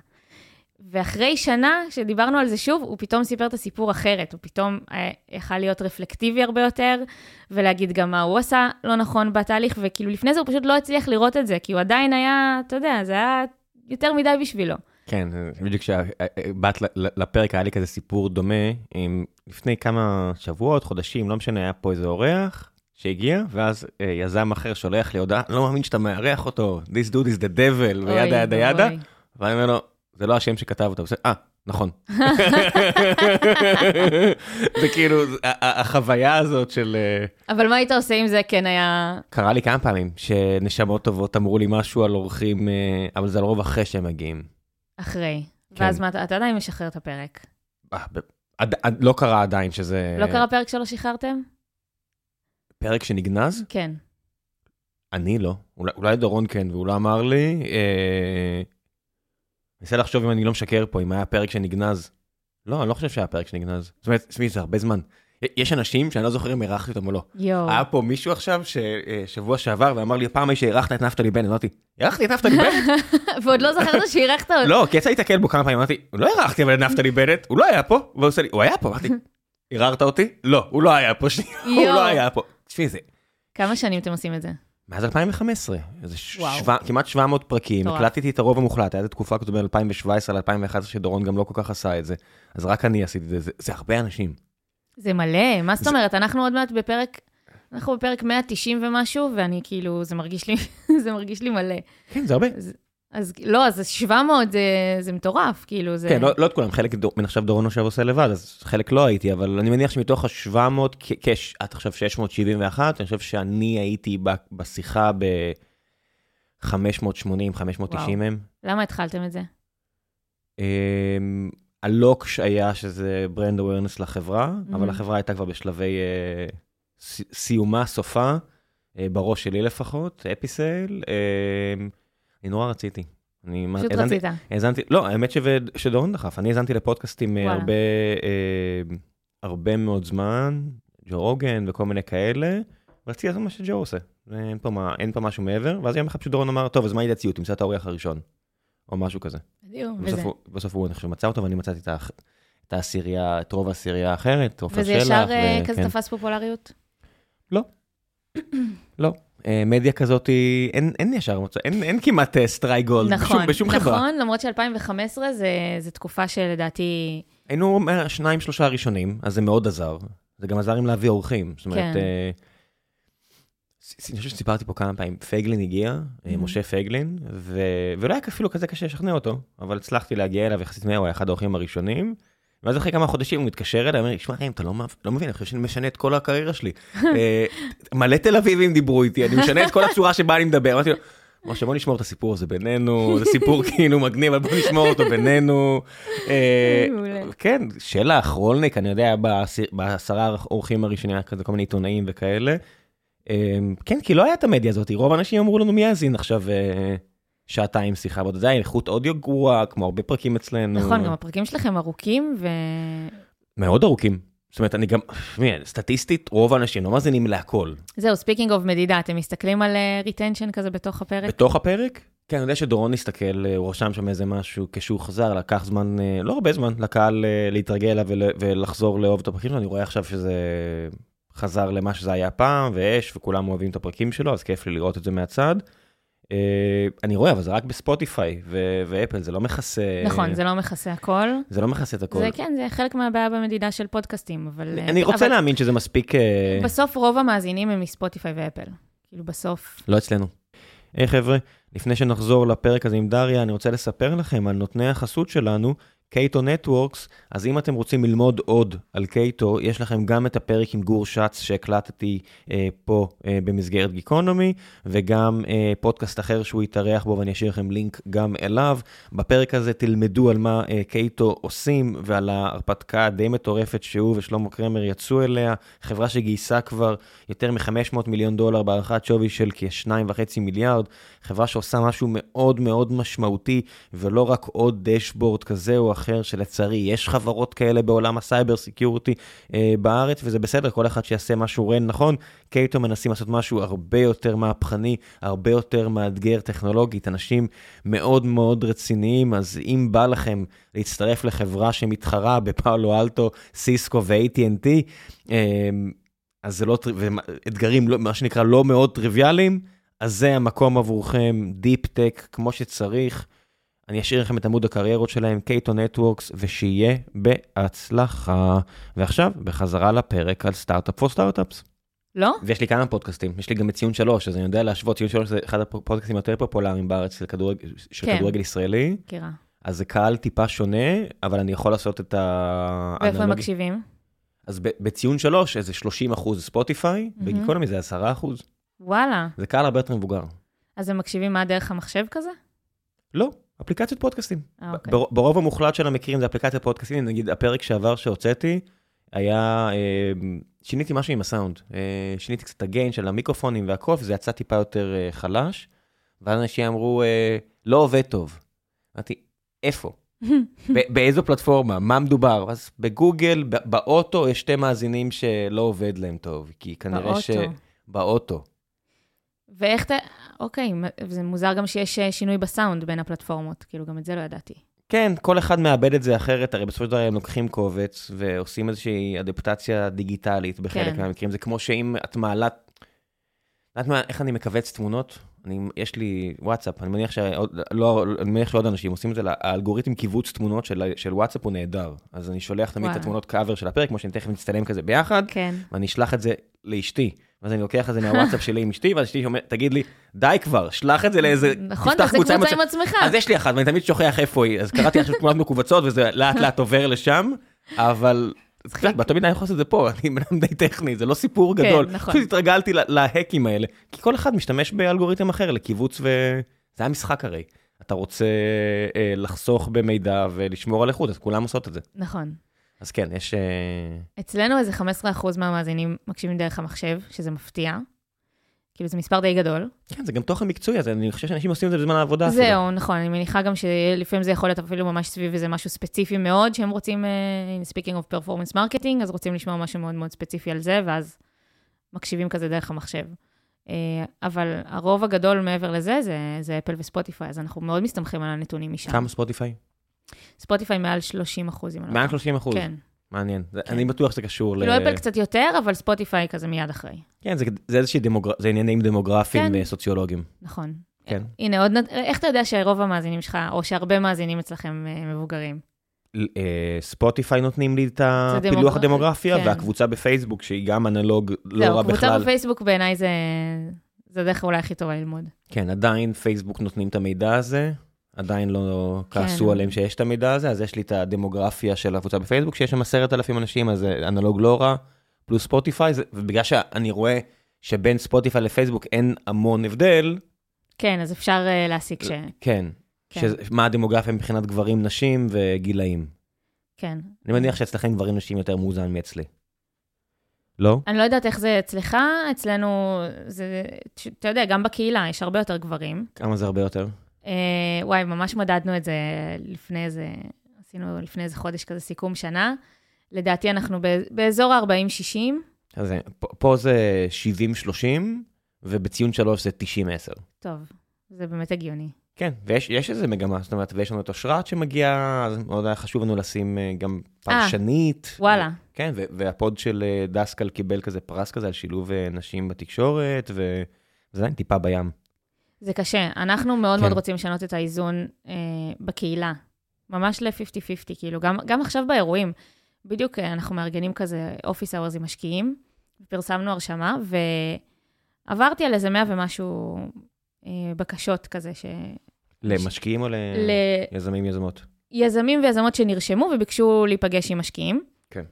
ואחרי שנה, כשדיברנו על זה שוב, הוא פתאום סיפר את הסיפור אחרת, הוא פתאום אה, יכל להיות רפלקטיבי הרבה יותר, ולהגיד גם מה הוא עשה לא נכון בתהליך, וכאילו לפני זה הוא פשוט לא הצליח לראות את זה, כי הוא עדיין היה, אתה יודע, זה היה יותר מדי בשבילו. כן, בדיוק כשבאת לפרק היה לי כזה סיפור דומה, עם לפני כמה שבועות, חודשים, לא משנה, היה פה איזה אורח שהגיע, ואז אה, יזם אחר שולח לי הודעה, לא מאמין שאתה מארח אותו, this dude is the devil, וידה ידה ידה, ואני אומר לו, זה לא השם שכתב אותו, אה, נכון. זה כאילו החוויה הזאת של... אה, אבל מה היית עושה אם זה כן היה... קרה לי כמה פעמים שנשמות טובות אמרו לי משהו על אורחים, אה, אבל זה לרוב אחרי שהם מגיעים. אחרי. כן. ואז מה, אתה עדיין משחרר את הפרק. אה, עד, עד, לא קרה עדיין שזה... לא קרה פרק שלא שחררתם? פרק שנגנז? כן. אני לא. אולי, אולי דורון כן, והוא לא אמר לי. אה... אנסה לחשוב אם אני לא משקר פה, אם היה פרק שנגנז. לא, אני לא חושב שהיה פרק שנגנז. זאת אומרת, תשמעי, זה הרבה זמן. יש אנשים שאני לא זוכר אם אירחתי אותם או לא. יואו. היה פה מישהו עכשיו ששבוע שעבר ואמר לי, פעם שאירחת את נפתלי בנט, אמרתי, אירחתי את נפתלי בנט? ועוד לא זכרת שאירחת אותו. לא, כי יצא להתקל בו כמה פעמים, אמרתי, לא אירחתי אבל את נפתלי בנט, הוא לא היה פה, והוא עושה לי, הוא היה פה, אמרתי, ערערת אותי? לא, הוא לא היה פה, הוא לא היה פה. תשמעי, זה... כמה שנים אתם עושים את זה? מאז 2015, איזה כמעט 700 פרקים, הקלטתי את הרוב המוחלט, הייתה תקופה כזאת בין 2017 ל-2011 שדורון גם לא כל כך עשה את זה, אז רק אני עשיתי את זה, זה הרבה אנשים. זה מלא, מה זאת אומרת? אנחנו עוד מעט בפרק, אנחנו בפרק 190 ומשהו, ואני כאילו, זה מרגיש לי, זה מרגיש לי מלא. כן, זה הרבה. אז לא, אז 700 זה, זה מטורף, כאילו זה... כן, לא, לא את כולם, חלק מן עכשיו דורון עכשיו עושה לבד, אז חלק לא הייתי, אבל אני מניח שמתוך ה-700, כש, את עכשיו 671, אני חושב שאני הייתי בשיחה ב-580, 590 הם. למה התחלתם את זה? הלוקש היה שזה ברנד אווירנס לחברה, mm-hmm. אבל החברה הייתה כבר בשלבי uh, סיומה, סופה, uh, בראש שלי לפחות, אפיסייל. Uh, אני נורא רציתי. אני פשוט האזנתי, רצית. האזנתי, לא, האמת שדורון דחף, אני האזנתי לפודקאסטים הרבה, uh, הרבה מאוד זמן, ג'ו רוגן וכל מיני כאלה, ורציתי לעשות מה שג'ו עושה, אין פה, מה, אין פה משהו מעבר, ואז יום אחד פשוט דורון אמר, טוב, אז מה הציוד, תמצא את האורח הראשון. או משהו כזה. בדיוק, וזה. בסוף הוא, אני חושב, מצא אותו, ואני מצאתי את העשירייה, את רוב העשירייה האחרת, עופר שלח. וזה ישר אה, כזה תפס פופולריות? לא. לא. אה, מדיה כזאת, אין, אין ישר, אין, אין כמעט סטריי גולד נכון, בשום, בשום נכון, חברה. נכון, למרות ש-2015 זה, זה תקופה שלדעתי... היינו שניים, שלושה ראשונים, אז זה מאוד עזר. זה גם עזר עם להביא אורחים. זאת אומרת, כן. אה, אני חושב שסיפרתי פה כמה פעמים, פייגלין הגיע, mm-hmm. משה פייגלין. ולא היה אפילו כזה קשה לשכנע אותו, אבל הצלחתי להגיע אליו יחסית מהר, הוא היה אחד האורחים הראשונים. ואז אחרי כמה חודשים הוא מתקשר אליי, אומר לי, שמע, אתה לא, לא מבין, אני חושב שאני משנה את כל הקריירה שלי. אה, מלא תל אביבים דיברו איתי, אני משנה את כל הצורה שבה אני מדבר. אמרתי לו, משה, בוא נשמור את הסיפור הזה בינינו, זה סיפור כאילו מגניב, אבל בוא נשמור אותו בינינו. אה, כן, שלח, רולניק, אני יודע, בעשרה אורחים הראשונים היה כזה כל מיני עיתונאים וכאלה. אמ, כן, כי לא היה את המדיה הזאת, רוב האנשים אמרו לנו מי יאזין עכשיו אה, שעתיים שיחה, ועוד עדיין איכות אודיו גרועה, כמו הרבה פרקים אצלנו. נכון, גם הפרקים שלכם ארוכים ו... מאוד ארוכים. זאת אומרת, אני גם, סטטיסטית, רוב האנשים לא מאזינים להכל. זהו, speaking of מדידה, אתם מסתכלים על retention אה, כזה בתוך הפרק? בתוך הפרק? כן, אני יודע שדורון הסתכל, אה, הוא רשם שם איזה משהו, כשהוא חזר, לקח זמן, לא הרבה זמן, לקהל להתרגל אליו ולחזור לאהוב את הפרקים שלו, אני רואה עכשיו שזה חזר למה שזה היה פעם, ואש, וכולם אוהבים את הפרקים שלו, אז כיף לי לראות את זה מהצד. אה, אני רואה, אבל זה רק בספוטיפיי ואפל, זה לא מכסה... נכון, זה לא מכסה הכל. זה לא מכסה את הכל. זה כן, זה חלק מהבעיה במדידה של פודקאסטים, אבל... אני רוצה אבל... להאמין שזה מספיק... אה, בסוף רוב המאזינים הם מספוטיפיי ואפל. כאילו, בסוף... לא אצלנו. היי hey, חבר'ה, לפני שנחזור לפרק הזה עם דריה, אני רוצה לספר לכם על נותני החסות שלנו, Cato Networks, אז אם אתם רוצים ללמוד עוד על Cato, יש לכם גם את הפרק עם גור שץ שהקלטתי אה, פה אה, במסגרת גיקונומי, וגם אה, פודקאסט אחר שהוא יתארח בו ואני אשאיר לכם לינק גם אליו. בפרק הזה תלמדו על מה אה, Cato עושים ועל ההרפתקה הדי מטורפת שהוא ושלמה קרמר יצאו אליה, חברה שגייסה כבר יותר מ-500 מיליון דולר בהערכת שווי של כ-2.5 מיליארד, חברה שעושה משהו מאוד מאוד משמעותי ולא רק עוד dashboard כזה או אחר. אחר, שלצערי יש חברות כאלה בעולם ה cyber security אה, בארץ, וזה בסדר, כל אחד שיעשה משהו רן נכון. Cato מנסים לעשות משהו הרבה יותר מהפכני, הרבה יותר מאתגר טכנולוגית, אנשים מאוד מאוד רציניים, אז אם בא לכם להצטרף לחברה שמתחרה ב Palo Alto, סיסקו ו-AT&T, אה, אז זה לא, אתגרים, לא, מה שנקרא, לא מאוד טריוויאליים, אז זה המקום עבורכם, deep tech, כמו שצריך. אני אשאיר לכם את עמוד הקריירות שלהם, קייטו נטוורקס, ושיהיה בהצלחה. ועכשיו, בחזרה לפרק על Startup for Startup. לא? ויש לי כמה פודקאסטים, יש לי גם את ציון שלוש, אז אני יודע להשוות, ציון שלוש זה אחד הפודקאסטים יותר פופולריים בארץ של כדורגל, של כן. כדורגל ישראלי. מכירה. אז זה קהל טיפה שונה, אבל אני יכול לעשות את ה... ואיפה הם מקשיבים? אז בציון שלוש, איזה 30 אחוז ספוטיפיי, mm-hmm. בגיקונומי זה 10 אחוז. וואלה. זה קהל הרבה יותר מבוגר. אז הם מקשיבים מה דרך המחשב כזה? לא, אפליקציות פודקאסטים. אה, אוקיי. ברוב המוחלט של המקרים זה אפליקציות פודקאסטים, נגיד הפרק שעבר שהוצאתי, היה, אה, שיניתי משהו עם הסאונד, אה, שיניתי קצת את הגיין של המיקרופונים והכל, וזה יצא טיפה יותר חלש, ואז אנשים אמרו, לא עובד טוב. אמרתי, איפה? באיזו פלטפורמה? מה מדובר? אז בגוגל, באוטו, יש שתי מאזינים שלא עובד להם טוב, כי כנראה ש... באוטו. ואיך אתה, אוקיי, זה מוזר גם שיש אה, שינוי בסאונד בין הפלטפורמות, כאילו, גם את זה לא ידעתי. כן, כל אחד מאבד את זה אחרת, הרי בסופו של דבר הם לוקחים קובץ ועושים איזושהי אדפטציה דיגיטלית בחלק כן. מהמקרים. זה כמו שאם את מעלה... יודעת מה, איך אני מכווץ תמונות? אני, יש לי וואטסאפ, אני מניח, שעוד, לא, אני מניח שעוד אנשים עושים את זה, האלגוריתם קיבוץ תמונות של, של וואטסאפ הוא נהדר. אז אני שולח תמיד את התמונות קאבר של הפרק, כמו שאני תכף מצטלם כזה ביחד, כן. ואני אשלח את זה לאשתי. ואז אני לוקח את זה מהוואטסאפ שלי עם אשתי, ואז אשתי אומרת, תגיד לי, די כבר, שלח את זה לאיזה... נכון, זה קבוצה עם עצמך. אז יש לי אחת, ואני תמיד שוכח איפה היא. אז קראתי עכשיו תמונות מקובצות, וזה לאט לאט עובר לשם, אבל... באותו מידה אני יכול לעשות את זה פה, אני בן די טכני, זה לא סיפור כן, גדול. נכון. פשוט התרגלתי להקים האלה, כי כל אחד משתמש באלגוריתם אחר לקיבוץ ו... זה היה משחק הרי. אתה רוצה אה, לחסוך במידע ולשמור על איכות, אז כולם עושות את זה. נכון. אז כן, יש... אה, אצלנו איזה 15% מהמאזינים מקשיבים דרך המחשב, שזה מפתיע. כאילו, זה מספר די גדול. כן, זה גם תוכן מקצועי, אז אני חושב שאנשים עושים את זה בזמן העבודה. זהו, אפילו. נכון, אני מניחה גם שלפעמים זה יכול להיות אפילו ממש סביב איזה משהו ספציפי מאוד, שהם רוצים, uh, speaking of performance marketing, אז רוצים לשמוע משהו מאוד מאוד ספציפי על זה, ואז מקשיבים כזה דרך המחשב. Uh, אבל הרוב הגדול מעבר לזה, זה, זה אפל וספוטיפיי, אז אנחנו מאוד מסתמכים על הנתונים משם. כמה ספוטיפיי? ספוטיפיי מעל 30 אחוז, אם אני לא מעל 30 אחוז? כן. מעניין. כן. אני בטוח שזה קשור ל... כאילו אפל קצת יותר, אבל ספוטיפיי כזה מיד אחרי. כן, זה, זה איזושהי דמוגר... זה עניינים דמוגרפיים כן. סוציולוגיים. נכון. כן. הנה, עוד... איך אתה יודע שרוב המאזינים שלך, או שהרבה מאזינים אצלכם אה, מבוגרים? אה, ספוטיפיי נותנים לי את הפילוח הדמוגרפיה, כן. והקבוצה בפייסבוק, שהיא גם אנלוג לא רע בכלל. קבוצה בפייסבוק בעיניי זה... זה הדרך אולי הכי טובה ללמוד. כן, עדיין פייסבוק נותנים את המידע הזה. עדיין לא כן. כעסו עליהם שיש את המידע הזה, אז יש לי את הדמוגרפיה של הקבוצה בפייסבוק, שיש שם עשרת אלפים אנשים, אז זה אנלוג לא רע, פלוס ספוטיפיי, ובגלל שאני רואה שבין ספוטיפיי לפייסבוק אין המון הבדל. כן, אז אפשר uh, להסיק ש... כן, כן. מה הדמוגרפיה מבחינת גברים, נשים וגילאים. כן. אני מניח שאצלכם גברים נשים יותר מאוזן מאצלי. לא? אני לא יודעת איך זה אצלך, אצלנו, זה, אתה יודע, גם בקהילה יש הרבה יותר גברים. כמה זה הרבה יותר? אה, וואי, ממש מדדנו את זה לפני איזה, עשינו לפני איזה חודש כזה סיכום שנה. לדעתי אנחנו באזור ה-40-60. אז פה, פה זה 70-30, ובציון 3 זה 90-10. טוב, זה באמת הגיוני. כן, ויש איזה מגמה, זאת אומרת, ויש לנו את אושרת שמגיעה, אז מאוד היה חשוב לנו לשים אה, גם פרשנית. 아, וואלה. כן, והפוד של אה, דסקל קיבל כזה פרס כזה על שילוב אה, נשים בתקשורת, וזה עדיין טיפה בים. זה קשה. אנחנו מאוד כן. מאוד רוצים לשנות את האיזון אה, בקהילה. ממש ל-50-50, כאילו, גם, גם עכשיו באירועים. בדיוק אנחנו מארגנים כזה אופיס אאורס עם משקיעים, פרסמנו הרשמה, ועברתי על איזה מאה ומשהו אה, בקשות כזה ש... למשקיעים או ליזמים, יזמות? יזמים ויזמות שנרשמו וביקשו להיפגש עם משקיעים. כן.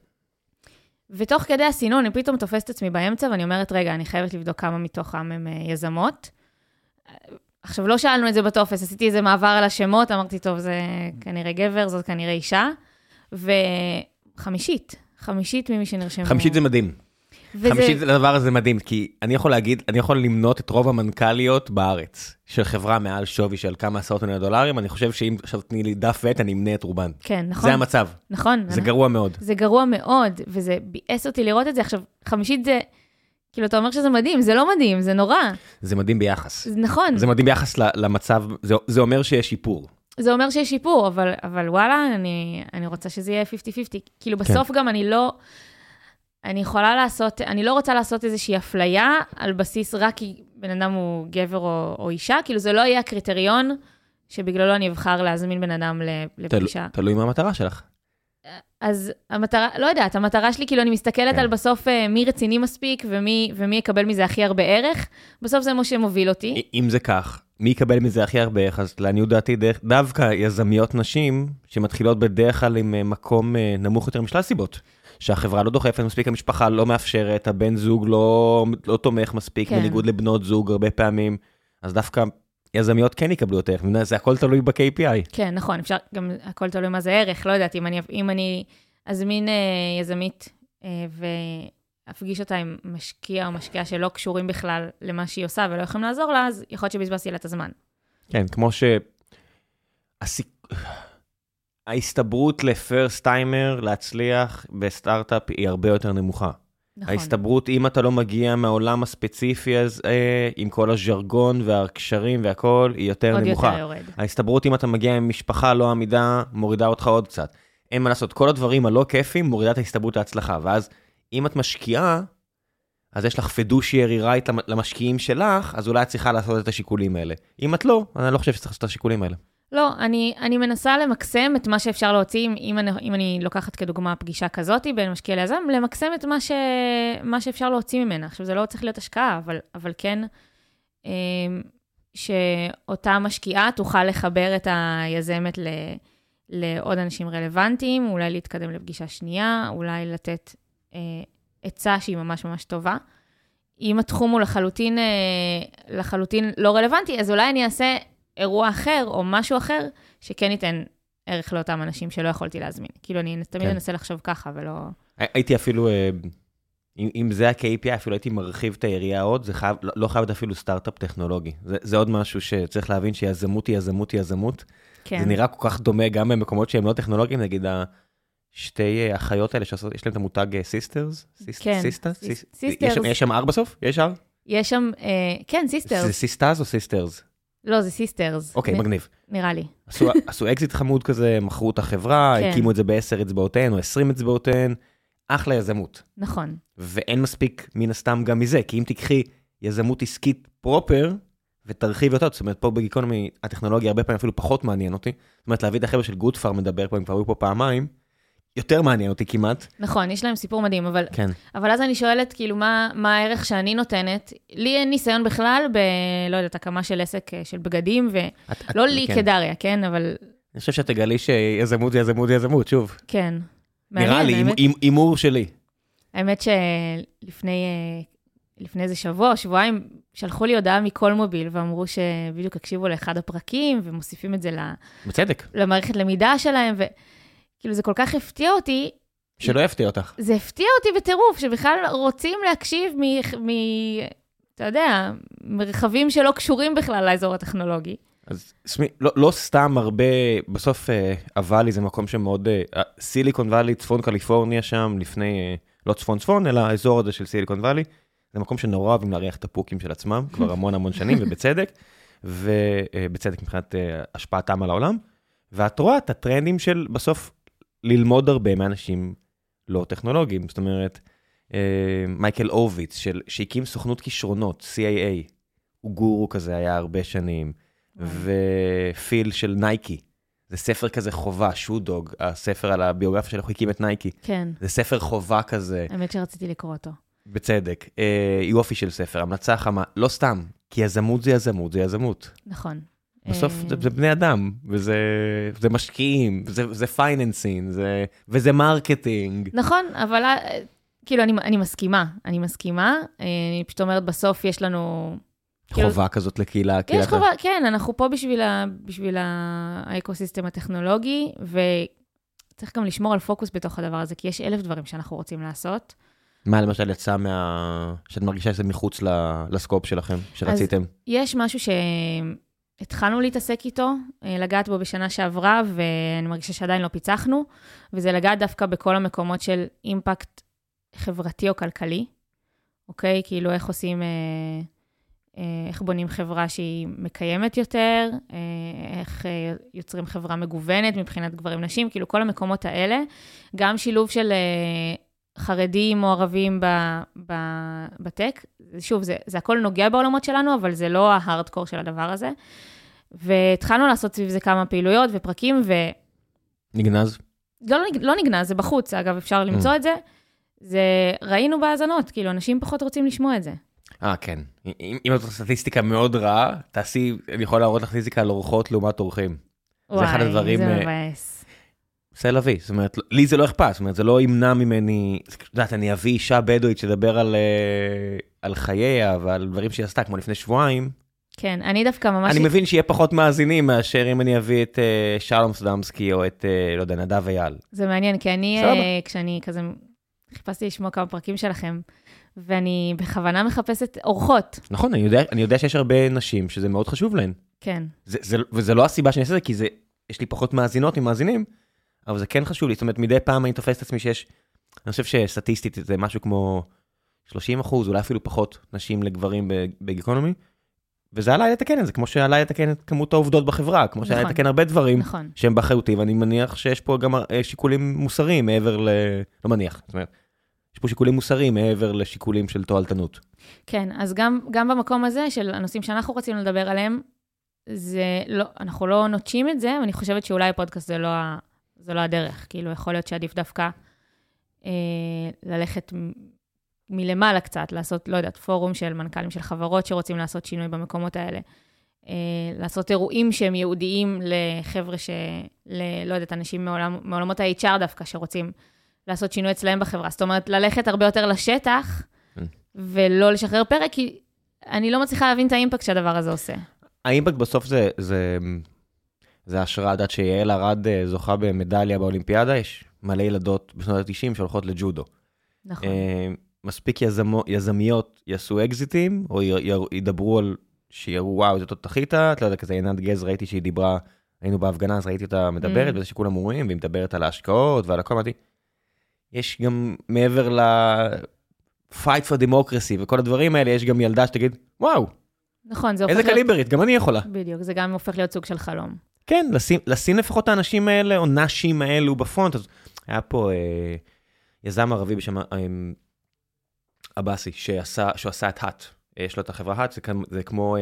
ותוך כדי הסינון, אני פתאום תופסת עצמי באמצע, ואני אומרת, רגע, אני חייבת לבדוק כמה מתוכם הם אה, יזמות. עכשיו, לא שאלנו את זה בטופס, עשיתי איזה מעבר על השמות, אמרתי, טוב, זה כנראה גבר, זאת כנראה אישה. וחמישית, חמישית ממי שנרשמו. חמישית זה מדהים. וזה... חמישית הדבר הזה מדהים, כי אני יכול להגיד, אני יכול למנות את רוב המנכ"ליות בארץ, של חברה מעל שווי של כמה עשרות מיליון דולרים, אני חושב שאם עכשיו תתני לי דף ועט, אני אמנה את רובן. כן, נכון. זה המצב. נכון. זה גרוע מאוד. זה גרוע מאוד, וזה ביאס אותי לראות את זה. עכשיו, חמישית זה... כאילו, אתה אומר שזה מדהים, זה לא מדהים, זה נורא. זה מדהים ביחס. נכון. זה מדהים ביחס למצב, זה, זה אומר שיש שיפור. זה אומר שיש שיפור, אבל, אבל וואלה, אני, אני רוצה שזה יהיה 50-50. כאילו, כן. בסוף כן. גם אני לא... אני יכולה לעשות, אני לא רוצה לעשות איזושהי אפליה על בסיס רק כי בן אדם הוא גבר או, או אישה, כאילו זה לא יהיה הקריטריון שבגללו אני אבחר להזמין בן אדם לפגישה. תל, תלוי מה המטרה שלך. אז המטרה, לא יודעת, המטרה שלי, כאילו, אני מסתכלת כן. על בסוף אה, מי רציני מספיק ומי, ומי יקבל מזה הכי הרבה ערך, בסוף זה מה שמוביל אותי. אם זה כך, מי יקבל מזה הכי הרבה ערך? אז לעניות דעתי, דווקא יזמיות נשים, שמתחילות בדרך כלל עם אה, מקום אה, נמוך יותר משלל סיבות. שהחברה לא דוחפת מספיק, המשפחה לא מאפשרת, הבן זוג לא, לא תומך מספיק, כן. בניגוד לבנות זוג הרבה פעמים, אז דווקא יזמיות כן יקבלו יותר, זה הכל תלוי ב-KPI. כן, נכון, אפשר, גם הכל תלוי מה זה ערך, לא יודעת, אם אני, אם אני אזמין אה, יזמית אה, ואפגיש אותה עם משקיע או משקיעה שלא קשורים בכלל למה שהיא עושה ולא יכולים לעזור לה, אז יכול להיות שבזבזתי לה את הזמן. כן, כמו ש... הסיק... ההסתברות לפרסט טיימר להצליח בסטארט-אפ היא הרבה יותר נמוכה. נכון. ההסתברות, אם אתה לא מגיע מהעולם הספציפי הזה, אה, עם כל הז'רגון והקשרים והכול, היא יותר עוד נמוכה. עוד יותר יורד. ההסתברות, אם אתה מגיע עם משפחה לא עמידה, מורידה אותך עוד קצת. אין מה לעשות, כל הדברים הלא כיפים מורידה את ההסתברות להצלחה. ואז, אם את משקיעה, אז יש לך פדושיירי רייט למשקיעים שלך, אז אולי את צריכה לעשות את השיקולים האלה. אם את לא, אני לא חושב שצריך לעשות את השיקולים האלה. לא, אני, אני מנסה למקסם את מה שאפשר להוציא, אם אני, אם אני לוקחת כדוגמה פגישה כזאת בין משקיע ליזם, למקסם את מה, ש, מה שאפשר להוציא ממנה. עכשיו, זה לא צריך להיות השקעה, אבל, אבל כן, אמ, שאותה משקיעה תוכל לחבר את היזמת ל, לעוד אנשים רלוונטיים, אולי להתקדם לפגישה שנייה, אולי לתת אה, עצה שהיא ממש ממש טובה. אם התחום הוא לחלוטין, אה, לחלוטין לא רלוונטי, אז אולי אני אעשה אירוע אחר או משהו אחר, שכן ייתן ערך לאותם אנשים שלא יכולתי להזמין. כאילו, אני תמיד כן. אנסה לחשוב ככה ולא... הייתי אפילו, אה, אם, אם זה ה-KPI, אפילו הייתי מרחיב את היריעה עוד, זה חייב, לא, לא חייב להיות אפילו סטארט-אפ טכנולוגי. זה, זה עוד משהו שצריך להבין שיזמות היא יזמות היא יזמות. כן. זה נראה כל כך דומה גם במקומות שהם לא טכנולוגיים, נגיד השתי אחיות האלה שעושות, יש להם את המותג סיסטרס? אה, כן, סיסטרס. יש שם R בסוף? יש R? יש שם, אה, כן, סיסטרס. זה סיסטרס או סיסטרס? לא, זה סיסטרס. אוקיי, okay, מגניב. נראה לי. עשו, עשו אקזיט חמוד כזה, מכרו את החברה, כן. הקימו את זה בעשר אצבעותיהן או עשרים אצבעותיהן, אחלה יזמות. נכון. ואין מספיק מן הסתם גם מזה, כי אם תיקחי יזמות עסקית proper, ותרחיב יותר, זאת אומרת, פה בגיקונומי הטכנולוגיה הרבה פעמים אפילו פחות מעניין אותי. זאת אומרת, להביא את החבר'ה של גודפאר מדבר פה, הם כבר היו פה פעמיים, יותר מעניין אותי כמעט. נכון, יש להם סיפור מדהים, אבל, כן. אבל אז אני שואלת, כאילו, מה, מה הערך שאני נותנת? לי אין ניסיון בכלל ב, לא יודעת, הקמה של עסק אה, של בגדים, ולא לי כן. כדריה, כן, אבל... אני חושב שאת תגלי שיזמות זה יזמות זה יזמות, שוב. כן. נראה לי, הימור שלי. האמת שלפני אה, לפני איזה שבוע, שבועיים, שלחו לי הודעה מכל מוביל, ואמרו שבדיוק הקשיבו לאחד הפרקים, ומוסיפים את זה בצדק. למערכת למידה שלהם, ו... כאילו, זה כל כך הפתיע אותי. שלא יפתיע אותך. זה הפתיע אותי בטירוף, שבכלל רוצים להקשיב מ... מ... אתה יודע, מרחבים שלא קשורים בכלל לאזור הטכנולוגי. אז שמי, לא, לא סתם הרבה, בסוף אה, הוואלי זה מקום שמאוד, אה, סיליקון וואלי, צפון קליפורניה שם, לפני, אה, לא צפון צפון, אלא האזור הזה של סיליקון וואלי, זה מקום שנורא אוהבים להריח את הפוקים של עצמם, כבר המון המון שנים, ובצדק. ובצדק מבחינת השפעתם על העולם, ואת רואה את הטרנדים של בסוף ללמוד הרבה מאנשים לא טכנולוגיים. זאת אומרת, מייקל אורוויץ, שהקים סוכנות כישרונות, CAA, הוא גורו כזה, היה הרבה שנים, ופיל של נייקי. זה ספר כזה חובה, שודוג, הספר על הביוגרפיה של איך הוא הקים את נייקי. כן. זה ספר חובה כזה. האמת שרציתי לקרוא אותו. בצדק. אה, יופי של ספר, המלצה חמה, לא סתם, כי יזמות זה יזמות, זה יזמות. נכון. בסוף זה, זה בני אדם, וזה זה משקיעים, וזה, זה financing, זה, וזה marketing. נכון, אבל אה, כאילו, אני, אני מסכימה, אני מסכימה. אה, אני פשוט אומרת, בסוף יש לנו... כאילו, חובה כזאת לקהילה. יש חובה, כן, אנחנו פה בשביל, ה, בשביל האקוסיסטם הטכנולוגי, וצריך גם לשמור על פוקוס בתוך הדבר הזה, כי יש אלף דברים שאנחנו רוצים לעשות. מה למשל יצא מה... שאת מרגישה שזה מחוץ לסקופ שלכם, שרציתם? אז יש משהו שהתחלנו להתעסק איתו, אה, לגעת בו בשנה שעברה, ואני מרגישה שעדיין לא פיצחנו, וזה לגעת דווקא בכל המקומות של אימפקט חברתי או כלכלי, אוקיי? כאילו, איך עושים... אה, אה, איך בונים חברה שהיא מקיימת יותר, איך יוצרים חברה מגוונת מבחינת גברים-נשים, כאילו כל המקומות האלה. גם שילוב של חרדים או ערבים בטק. שוב, זה, זה הכל נוגע בעולמות שלנו, אבל זה לא ההארדקור של הדבר הזה. והתחלנו לעשות סביב זה כמה פעילויות ופרקים, ו... נגנז? לא, לא נגנז, זה בחוץ, אגב, אפשר למצוא mm. את זה. זה, ראינו בהאזנות, כאילו, אנשים פחות רוצים לשמוע את זה. אה, כן. אם, אם את סטטיסטיקה מאוד רעה, תעשי, אני יכול להראות לך סטטיסטיקה על אורחות לעומת אורחים. וואי, זה אחד הדברים... זה אה, מבאס. זה להביא, זאת אומרת, לי זה לא אכפת, זאת אומרת, זה לא ימנע ממני, את יודעת, אני אביא אישה בדואית שתדבר על, אה, על חייה ועל דברים שהיא עשתה, כמו לפני שבועיים. כן, אני דווקא ממש... אני מבין שיהיה פחות מאזינים מאשר אם אני אביא את uh, שלום סדמסקי או את, uh, לא יודע, נדב אייל. זה מעניין, כי אני, uh, כשאני כזה חיפשתי לשמוע כמה פרקים שלכם, ואני בכוונה מחפשת אורחות. נכון, אני יודע, אני יודע שיש הרבה נשים שזה מאוד חשוב להן. כן. זה, זה, וזה לא הסיבה שאני אעשה את זה, כי זה, יש לי פחות מאזינות ממאזינים, אבל זה כן חשוב לי. זאת אומרת, מדי פעם אני תופס את עצמי שיש, אני חושב שסטטיסטית זה משהו כמו 30 אחוז, אולי אפילו פחות, נשים לגברים בגיקונומי. וזה עליי לתקן את זה, כמו שעליי לתקן את כמות העובדות בחברה, כמו שעליי נכון, לתקן הרבה דברים נכון. שהם באחריותי, ואני מניח שיש פה גם אה, שיקולים מוסריים מעבר ל... לא מניח, זאת אומרת, יש פה שיקולים מוסריים מעבר לשיקולים של תועלתנות. כן, אז גם, גם במקום הזה של הנושאים שאנחנו רצינו לדבר עליהם, זה לא, אנחנו לא נוטשים את זה, ואני חושבת שאולי הפודקאסט זה לא, זה לא הדרך. כאילו, יכול להיות שעדיף דווקא אה, ללכת מלמעלה קצת, לעשות, לא יודעת, פורום של מנכ"לים של חברות שרוצים לעשות שינוי במקומות האלה. אה, לעשות אירועים שהם ייעודיים לחבר'ה ש... ל, לא יודעת, אנשים מעולם, מעולמות ה-HR דווקא, שרוצים לעשות שינוי אצלהם בחברה. זאת אומרת, ללכת הרבה יותר לשטח, כן. ולא לשחרר פרק, כי אני לא מצליחה להבין את האימפקט שהדבר הזה עושה. האימפקט בסוף זה, זה, זה השראה, יודעת שיעל ארד אה, זוכה במדליה באולימפיאדה, יש מלא ילדות בשנות ה-90 שהולכות לג'ודו. נכון. אה, מספיק יזמו, יזמיות יעשו אקזיטים, או ידברו על, שיראו, וואו, זאת תותחית, את לא יודע, כזה עינת גז, ראיתי שהיא דיברה, היינו בהפגנה, אז ראיתי אותה מדברת, mm. וזה שכולם רואים, והיא מדברת על ההשקעות ועל הכל, אמרתי, יש גם מעבר ל... fight for democracy וכל הדברים האלה, יש גם ילדה שתגיד, וואו, נכון, זה הופך להיות... איזה קליברית, גם אני יכולה. בדיוק, זה גם הופך להיות סוג של חלום. כן, לשים, לשים לפחות את האנשים האלה, או נשים האלו בפרונט. אז היה פה אה, יזם ערבי בשם אה, עבאסי, שעשה, שהוא עשה את האט. יש לו את החברה האט, זה, זה כמו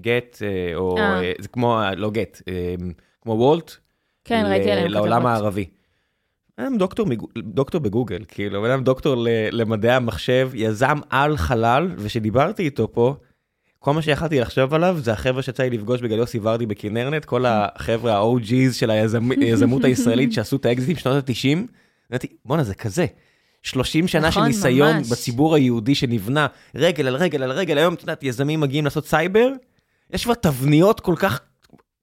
גט, אה, אה, או אה. אה. זה כמו, לא גט, אה, כמו וולט. כן, ראיתי עליהם כתבות. לעולם הערבי. אדם דוקטור, דוקטור בגוגל, כאילו, אדם דוקטור למדעי המחשב, יזם על חלל, וכשדיברתי איתו פה, כל מה שיכלתי לחשוב עליו זה החבר'ה שיצא לי לפגוש בגלל יוסי ורדי בכנרנט, כל החבר'ה ה-OG's של היזמות הישראלית שעשו את האקזיטים בשנות ה-90. אמרתי, בואנה, זה כזה. 30 שנה נכון, של ניסיון ממש. בציבור היהודי שנבנה רגל על רגל על רגל, היום, את יודעת, יזמים מגיעים לעשות סייבר, יש כבר תבניות כל כך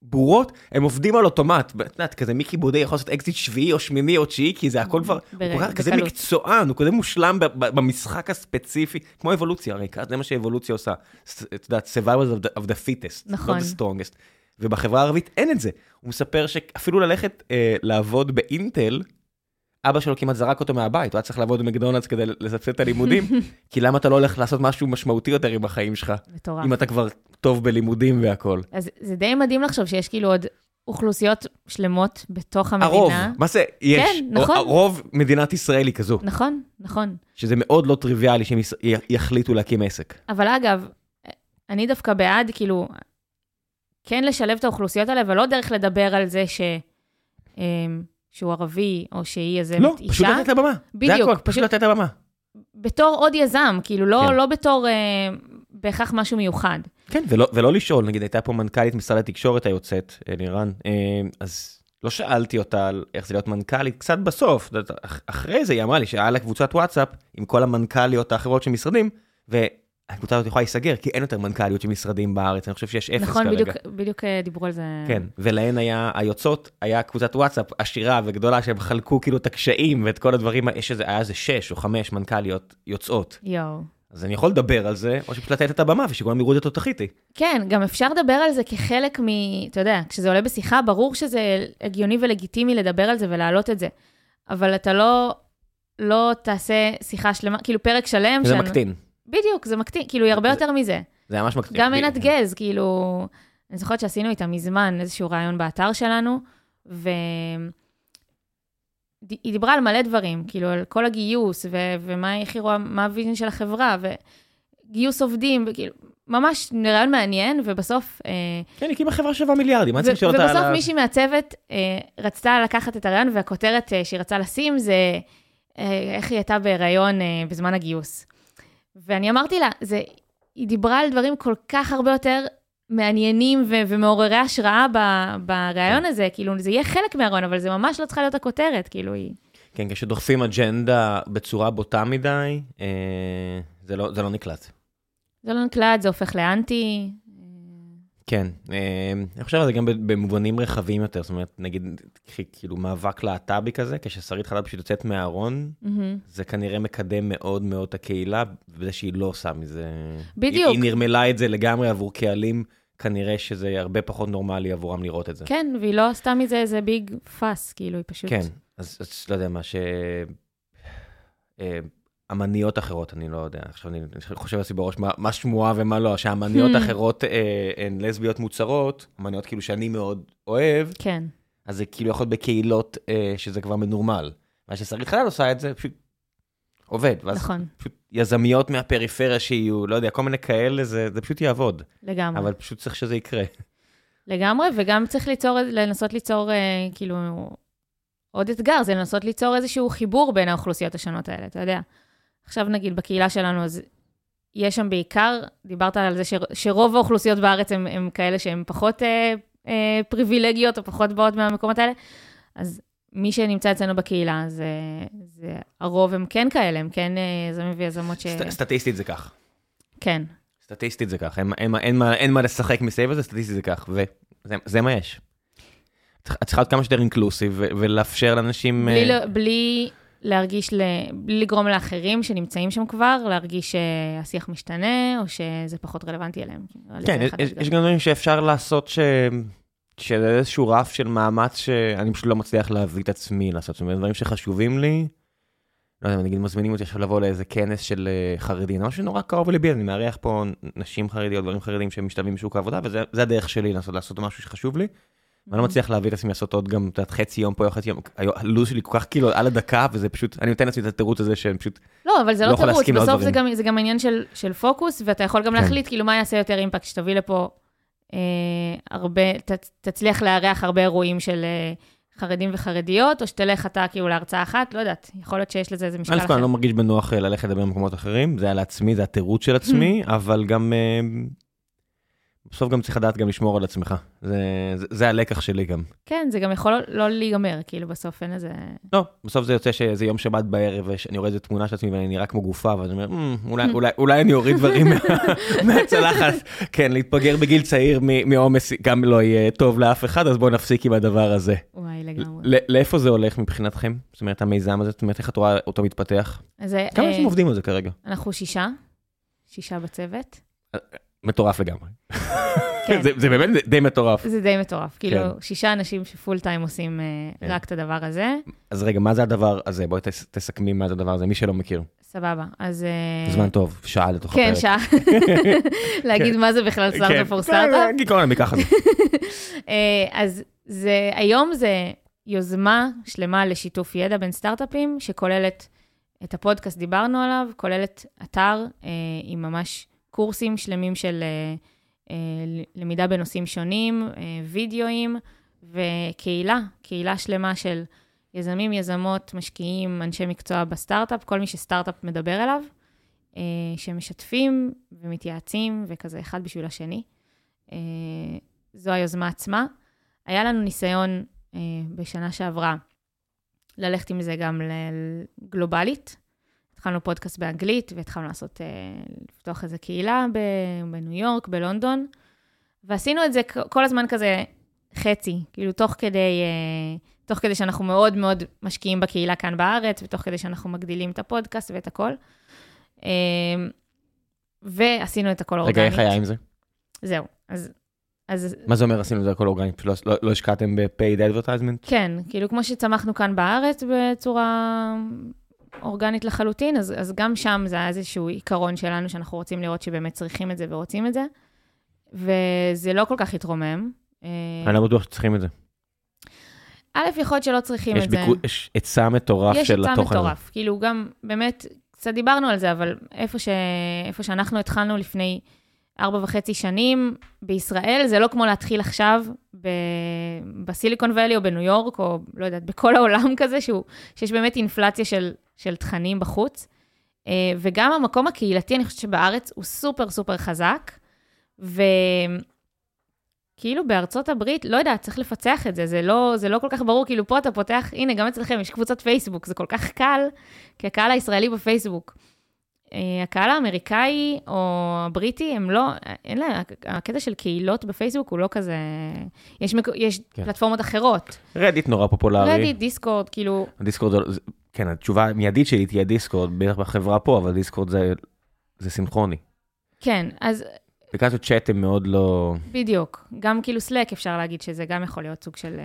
ברורות, הם עובדים על אוטומט. את יודעת, כזה מיקי בודה יכול לעשות אקזיט שביעי או שמיני או תשיעי, כי זה הכל כבר, הוא כזה מקצוען, הוא כזה מושלם במשחק הספציפי, כמו אבולוציה, הרי זה מה שאבולוציה עושה. את יודעת, survival of the fittest, נכון. not the strongest. ובחברה הערבית אין את זה. הוא מספר שאפילו ללכת אה, לעבוד באינטל, אבא שלו כמעט זרק אותו מהבית, הוא היה צריך לעבוד במקדונלדס כדי לסבסד את הלימודים, כי למה אתה לא הולך לעשות משהו משמעותי יותר עם החיים שלך? מטורף. אם אתה כבר טוב בלימודים והכול. אז זה די מדהים לחשוב שיש כאילו עוד אוכלוסיות שלמות בתוך המדינה. הרוב, מה זה, יש. כן, נכון. רוב מדינת ישראל היא כזו. נכון, נכון. שזה מאוד לא טריוויאלי שהם יחליטו להקים עסק. אבל אגב, אני דווקא בעד, כאילו, כן לשלב את האוכלוסיות האלה, ולא דרך לדבר על זה ש... שהוא ערבי, או שהיא איזה לא, אישה. לא, פשוט לתת לה במה. בדיוק. זה הכל, פשוט לתת לה במה. בתור עוד יזם, כאילו, לא, כן. לא בתור אה, בהכרח משהו מיוחד. כן, ולא, ולא לשאול, נגיד, הייתה פה מנכ"לית משרד התקשורת היוצאת, אלירן, אה, אז לא שאלתי אותה על איך זה להיות מנכ"לית, קצת בסוף, אחרי זה היא אמרה לי שהיה לה קבוצת וואטסאפ עם כל המנכ"ליות האחרות של משרדים, הקבוצה הזאת יכולה להיסגר, כי אין יותר מנכ"ליות של משרדים בארץ, אני חושב שיש אפס נכון, כרגע. נכון, בדיוק אה, דיברו על זה. כן, ולהן היה, היוצאות, היה קבוצת וואטסאפ עשירה וגדולה, שהם חלקו כאילו את הקשיים ואת כל הדברים, יש איזה, היה איזה שש או חמש מנכ"ליות יוצאות. יואו. אז אני יכול לדבר על זה, או שפשוט לתת את הבמה ושכולם יראו את התותחית. כן, גם אפשר לדבר על זה כחלק מ... אתה יודע, כשזה עולה בשיחה, ברור שזה הגיוני ולגיטימי לדבר על זה ולהעלות את זה. אבל אתה לא, לא תעשה שיחה שלמה, כאילו פרק שלם. זה שאני... מקטין. בדיוק, זה מקטין, כאילו, היא הרבה זה, יותר מזה. זה ממש מקטין. גם עינת גז, כאילו, אני זוכרת שעשינו איתה מזמן איזשהו ריאיון באתר שלנו, והיא דיברה על מלא דברים, כאילו, על כל הגיוס, ו- ומה איך היא רואה, מה ה vision של החברה, וגיוס עובדים, וכאילו, ממש ריאיון מעניין, ובסוף... אה, כן, היא הקימה חברה שווה מיליארדים, מה צריך לשאול אותה על ה... ובסוף מישהי מהצוות אה, רצתה לקחת את הריאיון, והכותרת אה, שהיא רצתה לשים זה אה, איך היא הייתה בהיריון אה, בזמן הגיוס. ואני אמרתי לה, זה, היא דיברה על דברים כל כך הרבה יותר מעניינים ו- ומעוררי השראה ב- בריאיון כן. הזה, כאילו, זה יהיה חלק מהריאיון, אבל זה ממש לא צריכה להיות הכותרת, כאילו, היא... כן, כשדוחפים אג'נדה בצורה בוטה מדי, אה, זה, לא, זה לא נקלט. זה לא נקלט, זה הופך לאנטי, כן, אה, אני חושב על זה גם במובנים רחבים יותר, זאת אומרת, נגיד, כאילו מאבק להט"בי כזה, כששרית חלב פשוט יוצאת מהארון, זה כנראה מקדם מאוד מאוד את הקהילה, בזה שהיא לא עושה מזה... בדיוק. היא נרמלה את זה לגמרי עבור קהלים, כנראה שזה הרבה פחות נורמלי עבורם לראות את זה. כן, והיא לא עשתה מזה איזה ביג פאס, כאילו, היא פשוט... כן, אז לא יודע מה, ש... אמניות אחרות, אני לא יודע, עכשיו אני חושב לעצמי בראש מה, מה שמועה ומה לא, שאמניות hmm. אחרות אה, הן לסביות מוצרות, אמניות כאילו שאני מאוד אוהב, כן. אז זה כאילו יכול להיות בקהילות אה, שזה כבר מנורמל. מה ששרית חלל עושה את זה, פשוט עובד. ואז נכון. פשוט יזמיות מהפריפריה שיהיו, לא יודע, כל מיני כאלה, זה, זה פשוט יעבוד. לגמרי. אבל פשוט צריך שזה יקרה. לגמרי, וגם צריך ליצור, לנסות ליצור, אה, כאילו, עוד אתגר, זה לנסות ליצור איזשהו חיבור בין האוכלוסיות השונות האלה, אתה יודע. עכשיו נגיד בקהילה שלנו, אז יש שם בעיקר, דיברת על זה ש, שרוב האוכלוסיות בארץ הם, כאלה שהן פחות אה, אה, פריבילגיות או פחות באות מהמקומות האלה, אז מי שנמצא אצלנו בקהילה, זה, זה הרוב הם כן כאלה, הם כן אה, יזמים ויזמות ש... סט, סטטיסטית זה כך. כן. סטטיסטית זה כך, אין, אין, אין, מה, אין מה לשחק מסביב לזה, סטטיסטית זה כך, וזה מה יש. את צריכה להיות כמה שיותר אינקלוסיב ולאפשר לאנשים... בלי, אה... בלי להרגיש, בלי לגרום לאחרים שנמצאים שם כבר, להרגיש שהשיח משתנה, או שזה פחות רלוונטי אליהם. כן, יש, יש גם דברים שאפשר לעשות ש... שזה איזשהו רף של מאמץ שאני פשוט לא מצליח להביא את עצמי לעשות, זאת אומרת, דברים שחשובים לי, לא יודע, נגיד מזמינים אותי עכשיו לבוא לאיזה כנס של אה, חרדים, משהו שנורא קרוב לבי, אני מארח פה נשים חרדיות, דברים חרדים שמשתלבים בשוק העבודה, וזה הדרך שלי לעשות, לעשות משהו שחשוב לי. ואני לא מצליח להביא את עצמי לעשות עוד גם, את חצי יום פה, חצי יום, הלו"ז שלי כל כך כאילו על הדקה, וזה פשוט, אני נותן לעצמי את התירוץ הזה שאני פשוט לא, אבל זה לא, לא תירוץ, בסוף זה גם, עניין של, פוקוס, ואתה יכול גם כן. להחליט כאילו מה יעשה יותר אימפקט, שתביא לפה אה, הרבה, תצליח לארח הרבה אירועים של אה, חרדים וחרדיות, או שתלך אתה כאילו להרצאה אחת, לא יודעת, יכול להיות שיש לזה איזה משקל אחר. אני לא מרגיש בנוח אה, ללכת לדבר במקומות אחרים, זה היה לעצמי, זה התירוץ של עצמי, אבל גם... אה, בסוף גם צריך לדעת גם לשמור על עצמך. זה, זה, זה הלקח שלי גם. כן, זה גם יכול לא להיגמר, כאילו בסוף אין איזה... לא, בסוף זה יוצא שזה יום שבת בערב, ואני רואה איזה תמונה של עצמי ואני נראה כמו גופה, ואני אומר, mm, אולי, אולי, אולי אני אוריד דברים מה, מהצלחת. כן, להתפגר בגיל צעיר מעומס גם לא יהיה טוב לאף אחד, אז בואו נפסיק עם הדבר הזה. וואי, לגמרי. לאיפה זה הולך מבחינתכם? זאת אומרת, המיזם הזה, זאת אומרת, איך את רואה אותו מתפתח? כמה אנשים אה, עובדים על זה כרגע? אנחנו שישה, שישה בצוות. מטורף לגמרי. כן. זה, זה באמת די מטורף. זה די מטורף. כאילו, כן. שישה אנשים שפול טיים עושים כן. רק את הדבר הזה. אז רגע, מה זה הדבר הזה? בואי תס, תסכמי מה זה הדבר הזה, מי שלא מכיר. סבבה, אז... זמן טוב, שעה לתוך כן, הפרק. כן, שעה. להגיד מה זה בכלל סטארט-אפ פור סטארט-אפ. כן, כן, ככה זה. אז זה, היום זה יוזמה שלמה לשיתוף ידע בין סטארט-אפים, שכוללת את הפודקאסט, דיברנו עליו, כוללת אתר אה, עם ממש קורסים שלמים של אה, אה, למידה בנושאים שונים, אה, וידאוים, וקהילה, קהילה שלמה של יזמים, יזמות, משקיעים, אנשי מקצוע בסטארט-אפ, כל מי שסטארט-אפ מדבר אליו, שמשתפים ומתייעצים, וכזה אחד בשביל השני. זו היוזמה עצמה. היה לנו ניסיון בשנה שעברה ללכת עם זה גם גלובלית. התחלנו פודקאסט באנגלית, והתחלנו לעשות, אה, לפתוח איזו קהילה בניו יורק, בלונדון, ועשינו את זה כל הזמן כזה חצי, כאילו תוך כדי, אה, תוך כדי שאנחנו מאוד מאוד משקיעים בקהילה כאן בארץ, ותוך כדי שאנחנו מגדילים את הפודקאסט ואת הכל. ועשינו את הכל אורגנית. רגע, איך היה עם זה? זהו, אז אז... מה זה אומר עשינו את זה הכל אורגני? לא, לא, לא השקעתם ב-paid advertisement? כן, כאילו כמו שצמחנו כאן בארץ בצורה אורגנית לחלוטין, אז, אז גם שם זה היה איזשהו עיקרון שלנו שאנחנו רוצים לראות שבאמת צריכים את זה ורוצים את זה, וזה לא כל כך התרומם. אה, אני לא בטוח שצריכים את זה. א', יכול להיות שלא צריכים את ביקו, זה. יש היצע מטורף של התוכן. יש היצע מטורף, כאילו גם באמת, קצת דיברנו על זה, אבל איפה, ש... איפה שאנחנו התחלנו לפני... ארבע וחצי שנים בישראל, זה לא כמו להתחיל עכשיו ב... בסיליקון ואלי או בניו יורק, או לא יודעת, בכל העולם כזה, שהוא, שיש באמת אינפלציה של, של תכנים בחוץ. אה, וגם המקום הקהילתי, אני חושבת שבארץ הוא סופר סופר חזק, וכאילו בארצות הברית, לא יודעת, צריך לפצח את זה, זה לא, זה לא כל כך ברור, כאילו פה אתה פותח, הנה, גם אצלכם יש קבוצת פייסבוק, זה כל כך קל, כי הקהל הישראלי בפייסבוק. אה, הקהל האמריקאי או הבריטי, הם לא, אין להם, הקטע של קהילות בפייסבוק הוא לא כזה, יש, יש כן. פלטפורמות אחרות. רדיט נורא פופולרי. רדיט, דיסקורד, כאילו... דיסקורד, כן, התשובה המיידית שלי תהיה דיסקורד, בטח בחברה פה, אבל דיסקורד זה, זה סינכרוני. כן, אז... אפליקציות צ'אט הם מאוד לא... בדיוק, גם כאילו סלק אפשר להגיד שזה גם יכול להיות סוג של...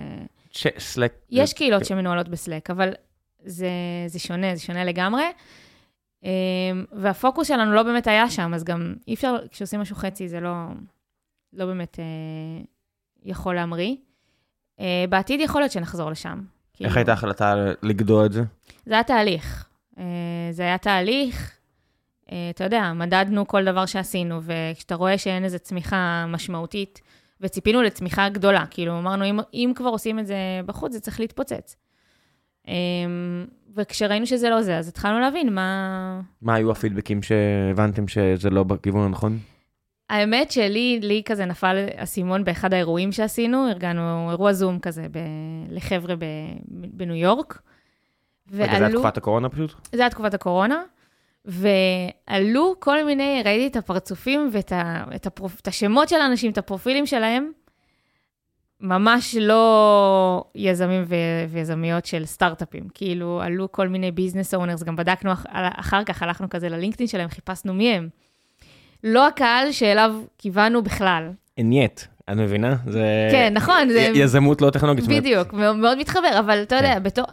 סלק... יש קהילות שמנוהלות בסלק, אבל זה, זה שונה, זה שונה לגמרי. אמ, והפוקוס שלנו לא באמת היה שם, אז גם אי אפשר, כשעושים משהו חצי, זה לא, לא באמת אה, יכול להמריא. אה, בעתיד יכול להיות שנחזור לשם. איך כאילו... הייתה החלטה לגדוע את זה? זה היה תהליך. אה, זה היה תהליך, אה, אתה יודע, מדדנו כל דבר שעשינו, וכשאתה רואה שאין איזו צמיחה משמעותית, וציפינו לצמיחה גדולה, כאילו אמרנו, אם, אם כבר עושים את זה בחוץ, זה צריך להתפוצץ. אה, וכשראינו שזה לא זה, אז התחלנו להבין מה... מה היו הפידבקים שהבנתם שזה לא בכיוון הנכון? האמת שלי, לי כזה נפל אסימון באחד האירועים שעשינו, ארגנו אירוע זום כזה ב... לחבר'ה ב... בניו יורק. ועלו... רגע, זה היה תקופת הקורונה פשוט? זה היה תקופת הקורונה, ועלו כל מיני, ראיתי את הפרצופים ואת ה... את, הפרופ... את השמות של האנשים, את הפרופילים שלהם, ממש לא יזמים ו- ויזמיות של סטארט-אפים. כאילו, עלו כל מיני business owners, גם בדקנו אח- אחר כך, הלכנו כזה ללינקדאין שלהם, חיפשנו מי הם. לא הקהל שאליו כיוונו בכלל. נייט, את מבינה? זה... כן, נכון. זה... יזמות לא טכנולוגית. בדיוק, מאוד, מאוד מתחבר, אבל אתה יודע, כן. בתור...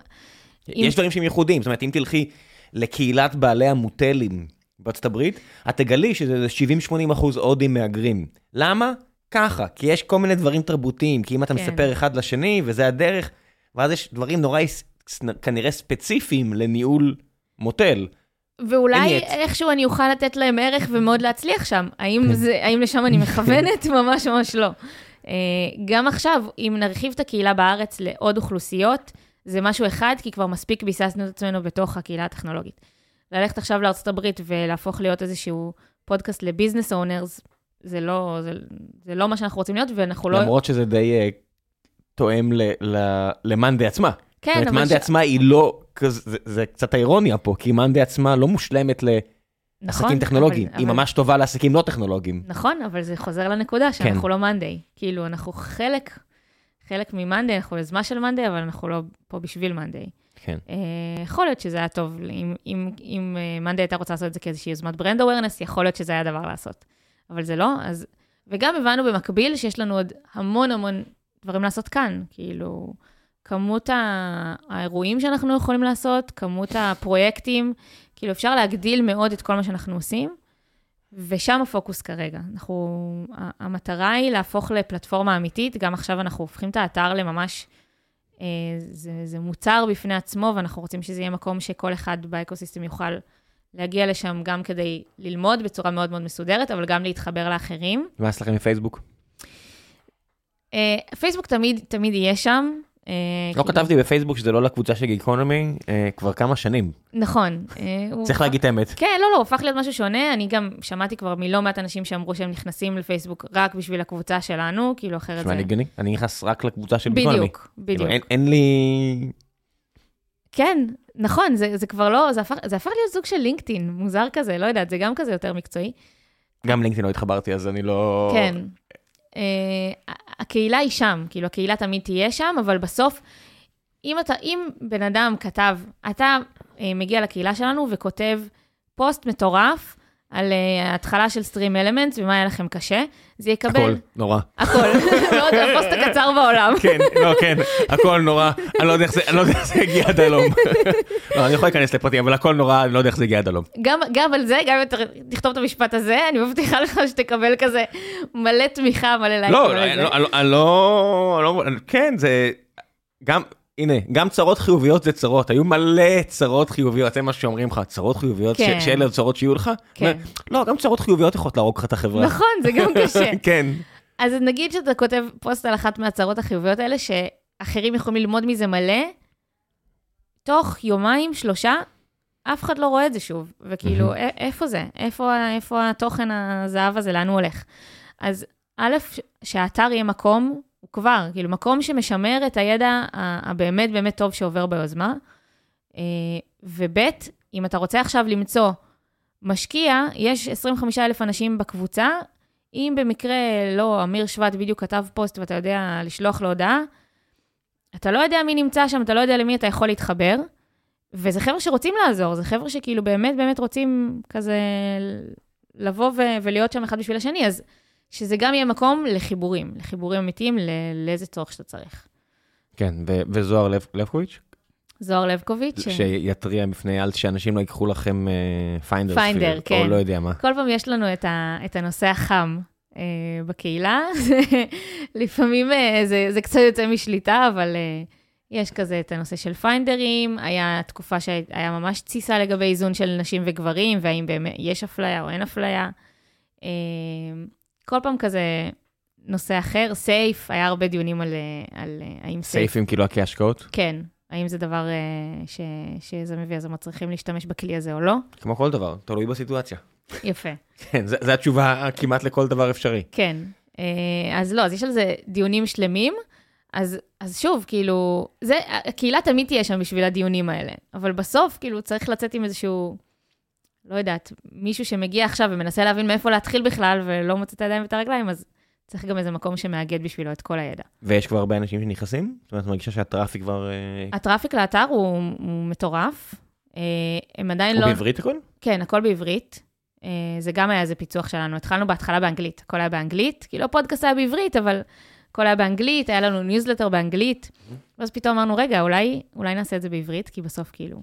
יש אם... דברים שהם ייחודיים, זאת אומרת, אם תלכי לקהילת בעלי המוטלים בארצות הברית, את תגלי שזה 70-80 אחוז הודים מהגרים. למה? ככה, כי יש כל מיני דברים תרבותיים, כי אם אתה כן. מספר אחד לשני, וזה הדרך, ואז יש דברים נורא כנראה ספציפיים לניהול מוטל. ואולי איכשהו אני אוכל לתת להם ערך ומאוד להצליח שם. האם. זה, האם לשם אני מכוונת? ממש ממש לא. Uh, גם עכשיו, אם נרחיב את הקהילה בארץ לעוד אוכלוסיות, זה משהו אחד, כי כבר מספיק ביססנו את עצמנו בתוך הקהילה הטכנולוגית. ללכת עכשיו לארצות הברית ולהפוך להיות איזשהו פודקאסט לביזנס אונרס, זה לא, זה, זה לא מה שאנחנו רוצים להיות, ואנחנו לא... למרות שזה די uh, תואם למאנדי עצמה. כן, אבל... זאת אומרת, מאנדי ש... עצמה היא לא, זה, זה קצת האירוניה פה, כי מאנדי עצמה לא מושלמת ל... נכון, עסקים טכנולוגיים, אבל, היא אבל... ממש טובה לעסקים לא טכנולוגיים. נכון, אבל זה חוזר לנקודה שאנחנו כן. לא מאנדי. כאילו, אנחנו חלק, חלק ממאנדי, אנחנו יוזמה של מאנדי, אבל אנחנו לא פה בשביל מאנדי. כן. Uh, יכול להיות שזה היה טוב, אם, אם, אם מאנדי הייתה רוצה לעשות את זה כאיזושהי יוזמת ברנד אווירנס, יכול להיות שזה היה דבר לעשות. אבל זה לא, אז וגם הבנו במקביל שיש לנו עוד המון המון דברים לעשות כאן. כאילו, כמות האירועים שאנחנו יכולים לעשות, כמות הפרויקטים, כאילו אפשר להגדיל מאוד את כל מה שאנחנו עושים, ושם הפוקוס כרגע. אנחנו, המטרה היא להפוך לפלטפורמה אמיתית, גם עכשיו אנחנו הופכים את האתר לממש, אה, זה, זה מוצר בפני עצמו, ואנחנו רוצים שזה יהיה מקום שכל אחד באקוסיסטם יוכל להגיע לשם גם כדי ללמוד בצורה מאוד מאוד מסודרת, אבל גם להתחבר לאחרים. מה עשית פייסבוק? אה, פייסבוק תמיד, תמיד יהיה שם. אה, לא כתבתי בפייסבוק שזה לא לקבוצה של גיקונומי אה, כבר כמה שנים. נכון. צריך להגיד את האמת. כן, לא, לא, הפך להיות משהו שונה. אני גם שמעתי כבר מלא מעט אנשים שאמרו שהם נכנסים לפייסבוק רק בשביל הקבוצה שלנו, כאילו אחרת זה... תשמע, אני גני, אני נכנס רק לקבוצה של גיקונומי. בדיוק, כאילו, בדיוק. אין לי... כן, נכון, זה כבר לא, זה הפך להיות סוג של לינקדאין, מוזר כזה, לא יודעת, זה גם כזה יותר מקצועי. גם לינקדאין לא התחברתי, אז אני לא... כן. הקהילה היא שם, כאילו, הקהילה תמיד תהיה שם, אבל בסוף, אם, אתה, אם בן אדם כתב, אתה uh, מגיע לקהילה שלנו וכותב פוסט מטורף, על uh, ההתחלה של סטרים אלמנטס ומה היה לכם קשה, זה יקבל... הכל, נורא. הכל, מאוד, הפוסט הקצר בעולם. כן, לא, כן, הכל נורא, אני לא יודע איך זה, אני לא יודע איך זה הגיע עד הלום. לא, אני יכול להיכנס לפרטים, אבל הכל נורא, אני לא יודע איך זה הגיע עד הלום. גם, על זה, גם אם תכתוב את המשפט הזה, אני מבטיחה לך שתקבל כזה מלא תמיכה, מלא לייקים. לא, אני לא, לא, כן, זה, גם... הנה, גם צרות חיוביות זה צרות, היו מלא צרות חיוביות, זה מה שאומרים לך, צרות חיוביות, כן. שאלה צרות שיהיו לך? כן. לא, גם צרות חיוביות יכולות להרוג לך את החברה. נכון, זה גם קשה. כן. אז נגיד שאתה כותב פוסט על אחת מהצרות החיוביות האלה, שאחרים יכולים ללמוד מזה מלא, תוך יומיים, שלושה, אף אחד לא רואה את זה שוב. וכאילו, איפה זה? איפה, איפה התוכן הזהב הזה, לאן הוא הולך? אז א', שהאתר יהיה מקום כבר, כאילו, מקום שמשמר את הידע הבאמת באמת טוב שעובר ביוזמה. אה, וב', אם אתה רוצה עכשיו למצוא משקיע, יש 25 אלף אנשים בקבוצה, אם במקרה, לא, אמיר שבט בדיוק כתב פוסט ואתה יודע לשלוח לו הודעה, אתה לא יודע מי נמצא שם, אתה לא יודע למי אתה יכול להתחבר, וזה חבר'ה שרוצים לעזור, זה חבר'ה שכאילו באמת באמת רוצים כזה לבוא ולהיות שם אחד בשביל השני, אז שזה גם יהיה מקום לחיבורים, לחיבורים אמיתיים לאיזה צורך שאתה צריך. כן, ו- וזוהר לב- לבקוביץ'? זוהר לבקוביץ'. שיתריע בפני, אל שאנשים לא ייקחו לכם finder. Uh, finder, כן. או לא יודע מה. כל פעם יש לנו את, ה- את הנושא החם uh, בקהילה. לפעמים uh, זה, זה קצת יוצא משליטה, אבל uh, יש כזה את הנושא של finder ים. היה תקופה שהיה ממש תסיסה לגבי איזון של נשים וגברים, והאם באמת יש אפליה או אין אפליה. Uh, כל פעם כזה נושא אחר, SAFE, היה הרבה דיונים על, על האם סייף... סייפים כאילו כהשקעות? כן. האם זה דבר uh, ש, שזה מביא, אז הם צריכים להשתמש בכלי הזה או לא? כמו כל דבר, תלוי בסיטואציה. יפה. כן, זו התשובה כמעט לכל דבר אפשרי. כן. אז לא, אז יש על זה דיונים שלמים. אז, אז שוב, כאילו, זה, הקהילה תמיד תהיה שם בשביל הדיונים האלה, אבל בסוף, כאילו, צריך לצאת עם איזשהו לא יודעת, מישהו שמגיע עכשיו ומנסה להבין מאיפה להתחיל בכלל ולא מוצא את הידיים ואת הרגליים, אז צריך גם איזה מקום שמאגד בשבילו את כל הידע. ויש כבר הרבה אנשים שנכנסים? זאת אומרת, מרגישה שה traffic כבר... אה, ה traffic לאתר הוא, הוא מטורף. אה, הם עדיין לא... הוא בעברית הכל? כן, הכל בעברית. אה, זה גם היה איזה פיצוח שלנו. התחלנו בהתחלה באנגלית, הכל היה באנגלית. כאילו, הפודקאסט היה בעברית, אבל הכל היה באנגלית, היה לנו ניוזלטר באנגלית. ואז פתאום אמרנו, רגע, אולי, אולי נעשה את זה בעברית, כי בסוף כאילו,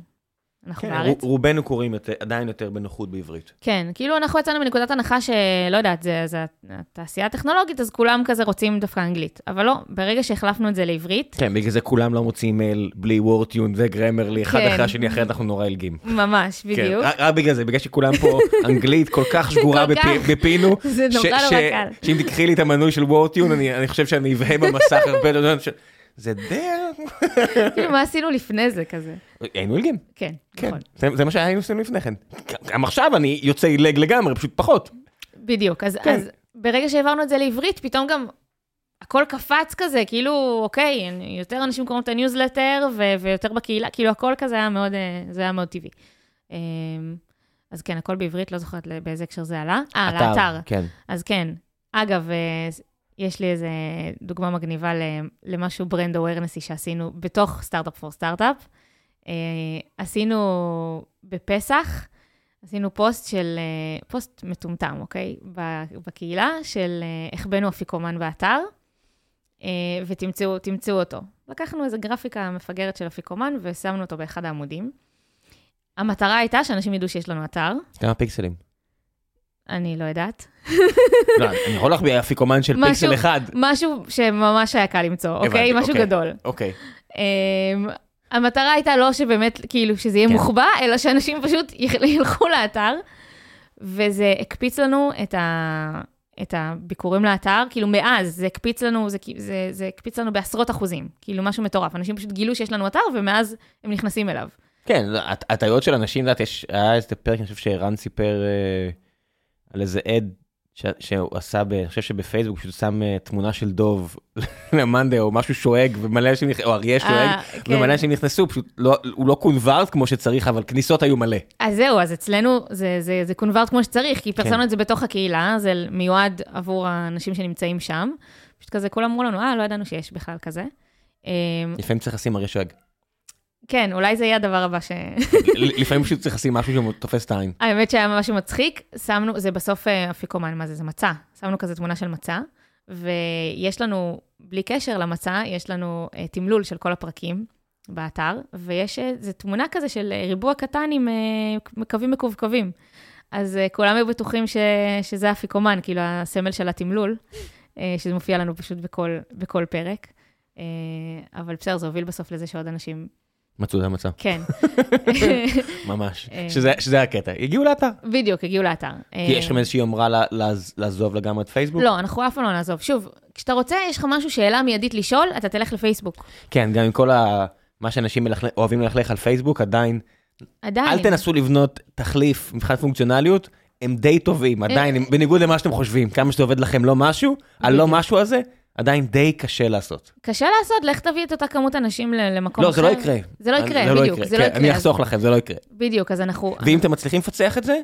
אנחנו כן, בארץ. רובנו קוראים יותר, עדיין יותר בנוחות בעברית. כן, כאילו אנחנו יצאנו מנקודת הנחה שלא יודעת, זה, זה התעשייה הטכנולוגית, אז כולם כזה רוצים דווקא אנגלית. אבל לא, ברגע שהחלפנו את זה לעברית... כן, בגלל זה כולם לא מוצאים מייל בלי וורטיון וגרמרלי, אחד כן. אחרי השני, אחרת אנחנו נורא אלגים. ממש, כן, בדיוק. כן, רק, רק בגלל זה, בגלל שכולם פה אנגלית כל כך שגורה בפ, בפינו, זה נורא נורא קל. שאם תקחי לי את המנוי של וורטיון, אני, אני חושב שאני אבהה במסך הרבה יותר... זה די... כאילו, מה עשינו לפני זה כזה? היינו עילגים. כן, כן, נכון. זה מה שהיינו עושים לפני כן. גם עכשיו אני יוצא עילג לגמרי, פשוט פחות. בדיוק, אז כן. ברגע שהעברנו את זה לעברית, פתאום גם הכל קפץ כזה, כאילו, אוקיי, יותר אנשים קוראים את הניוזלטר, ויותר בקהילה, כאילו, הכל כזה היה מאוד, אה, זה היה מאוד טבעי. אמ, אז כן, הכל בעברית, לא זוכרת באיזה הקשר זה עלה. אה, לאתר. כן. אז כן. אגב, אה, יש לי איזה דוגמה מגניבה למשהו brand awareness י שעשינו בתוך Startup for Startup. עשינו בפסח, עשינו פוסט של, פוסט מטומטם, אוקיי? בקהילה של החבאנו אפיקומן באתר, ותמצאו אותו. לקחנו איזו גרפיקה מפגרת של אפיקומן ושמנו אותו באחד העמודים. המטרה הייתה שאנשים ידעו שיש לנו אתר. כמה פיקסלים? אני לא יודעת. לא, אני יכול להחביא אפיקומן של פיקסל אחד. משהו שממש היה קל למצוא, אוקיי? משהו אוקיי, גדול. אוקיי. אמ, המטרה הייתה לא שבאמת, כאילו, שזה יהיה כן. מוחבא, אלא שאנשים פשוט ילכו לאתר, וזה הקפיץ לנו את, ה... את הביקורים לאתר, כאילו מאז זה הקפיץ לנו, זה, זה, זה הקפיץ לנו בעשרות אחוזים, כאילו משהו מטורף. אנשים פשוט גילו שיש לנו אתר, ומאז הם נכנסים אליו. כן, הטעויות של אנשים, את יודעת, היה איזה פרק, אני חושב שערן סיפר אה, על איזה עד ש, שהוא עשה, ב, אני חושב שבפייסבוק, פשוט שם uh, תמונה של דוב למאנדה, או משהו שואג, ומלא אנשים, או אריה אה, שואג, כן. ומלא אנשים נכנסו, פשוט לא, הוא לא קונברט כמו שצריך, אבל כניסות היו מלא. אז זהו, אז אצלנו זה, זה, זה קונברט כמו שצריך, כי פרסמנו כן. את זה בתוך הקהילה, זה מיועד עבור האנשים שנמצאים שם. פשוט כזה, כולם אמרו לנו, אה, לא ידענו שיש בכלל כזה. לפעמים צריך לשים אריה שואג. כן, אולי זה יהיה הדבר הבא ש... לפעמים פשוט צריך לשים משהו שתופס את העין. האמת שהיה משהו מצחיק, שמנו, זה בסוף אה, אפיקומן, מה זה? זה מצה. שמנו כזה תמונה של מצה, ויש לנו, בלי קשר למצה, יש לנו uh, תמלול של כל הפרקים באתר, ויש איזו אה, תמונה כזה של ריבוע קטן עם uh, קווים מקווקווים. אז uh, כולם היו בטוחים ש, שזה אפיקומן, כאילו הסמל של התמלול, uh, שזה מופיע לנו פשוט בכל, בכל פרק. Uh, אבל בסדר, זה הוביל בסוף לזה שעוד אנשים מצאו את המצב. כן. ממש, אה. שזה, שזה הקטע. הגיעו לאתר. בדיוק, הגיעו לאתר. כי יש לכם איזושהי אמרה לעזוב לגמרי את פייסבוק? לא, אנחנו אף פעם לא נעזוב. שוב, כשאתה רוצה, יש לך משהו, שאלה מיידית לשאול, אתה תלך לפייסבוק. כן, גם עם כל ה... מה שאנשים. אוהבים ללכלך על פייסבוק, עדיין... עדיין. אל תנסו לבנות תחליף מבחינת פונקציונליות, הם די טובים, עדיין, הם... בניגוד למה שאתם חושבים, כמה שזה עובד לכם לא משהו, הלא משהו הזה, עדיין די קשה לעשות. קשה לעשות? לך תביא את אותה כמות אנשים למקום לא, אחר. לא, זה לא יקרה. זה לא יקרה, זה לא בדיוק. לא זה כן, לא יקרה. אני אחסוך לכם, זה לא יקרה. בדיוק, אז אנחנו... ואם אתם מצליחים לפצח את זה,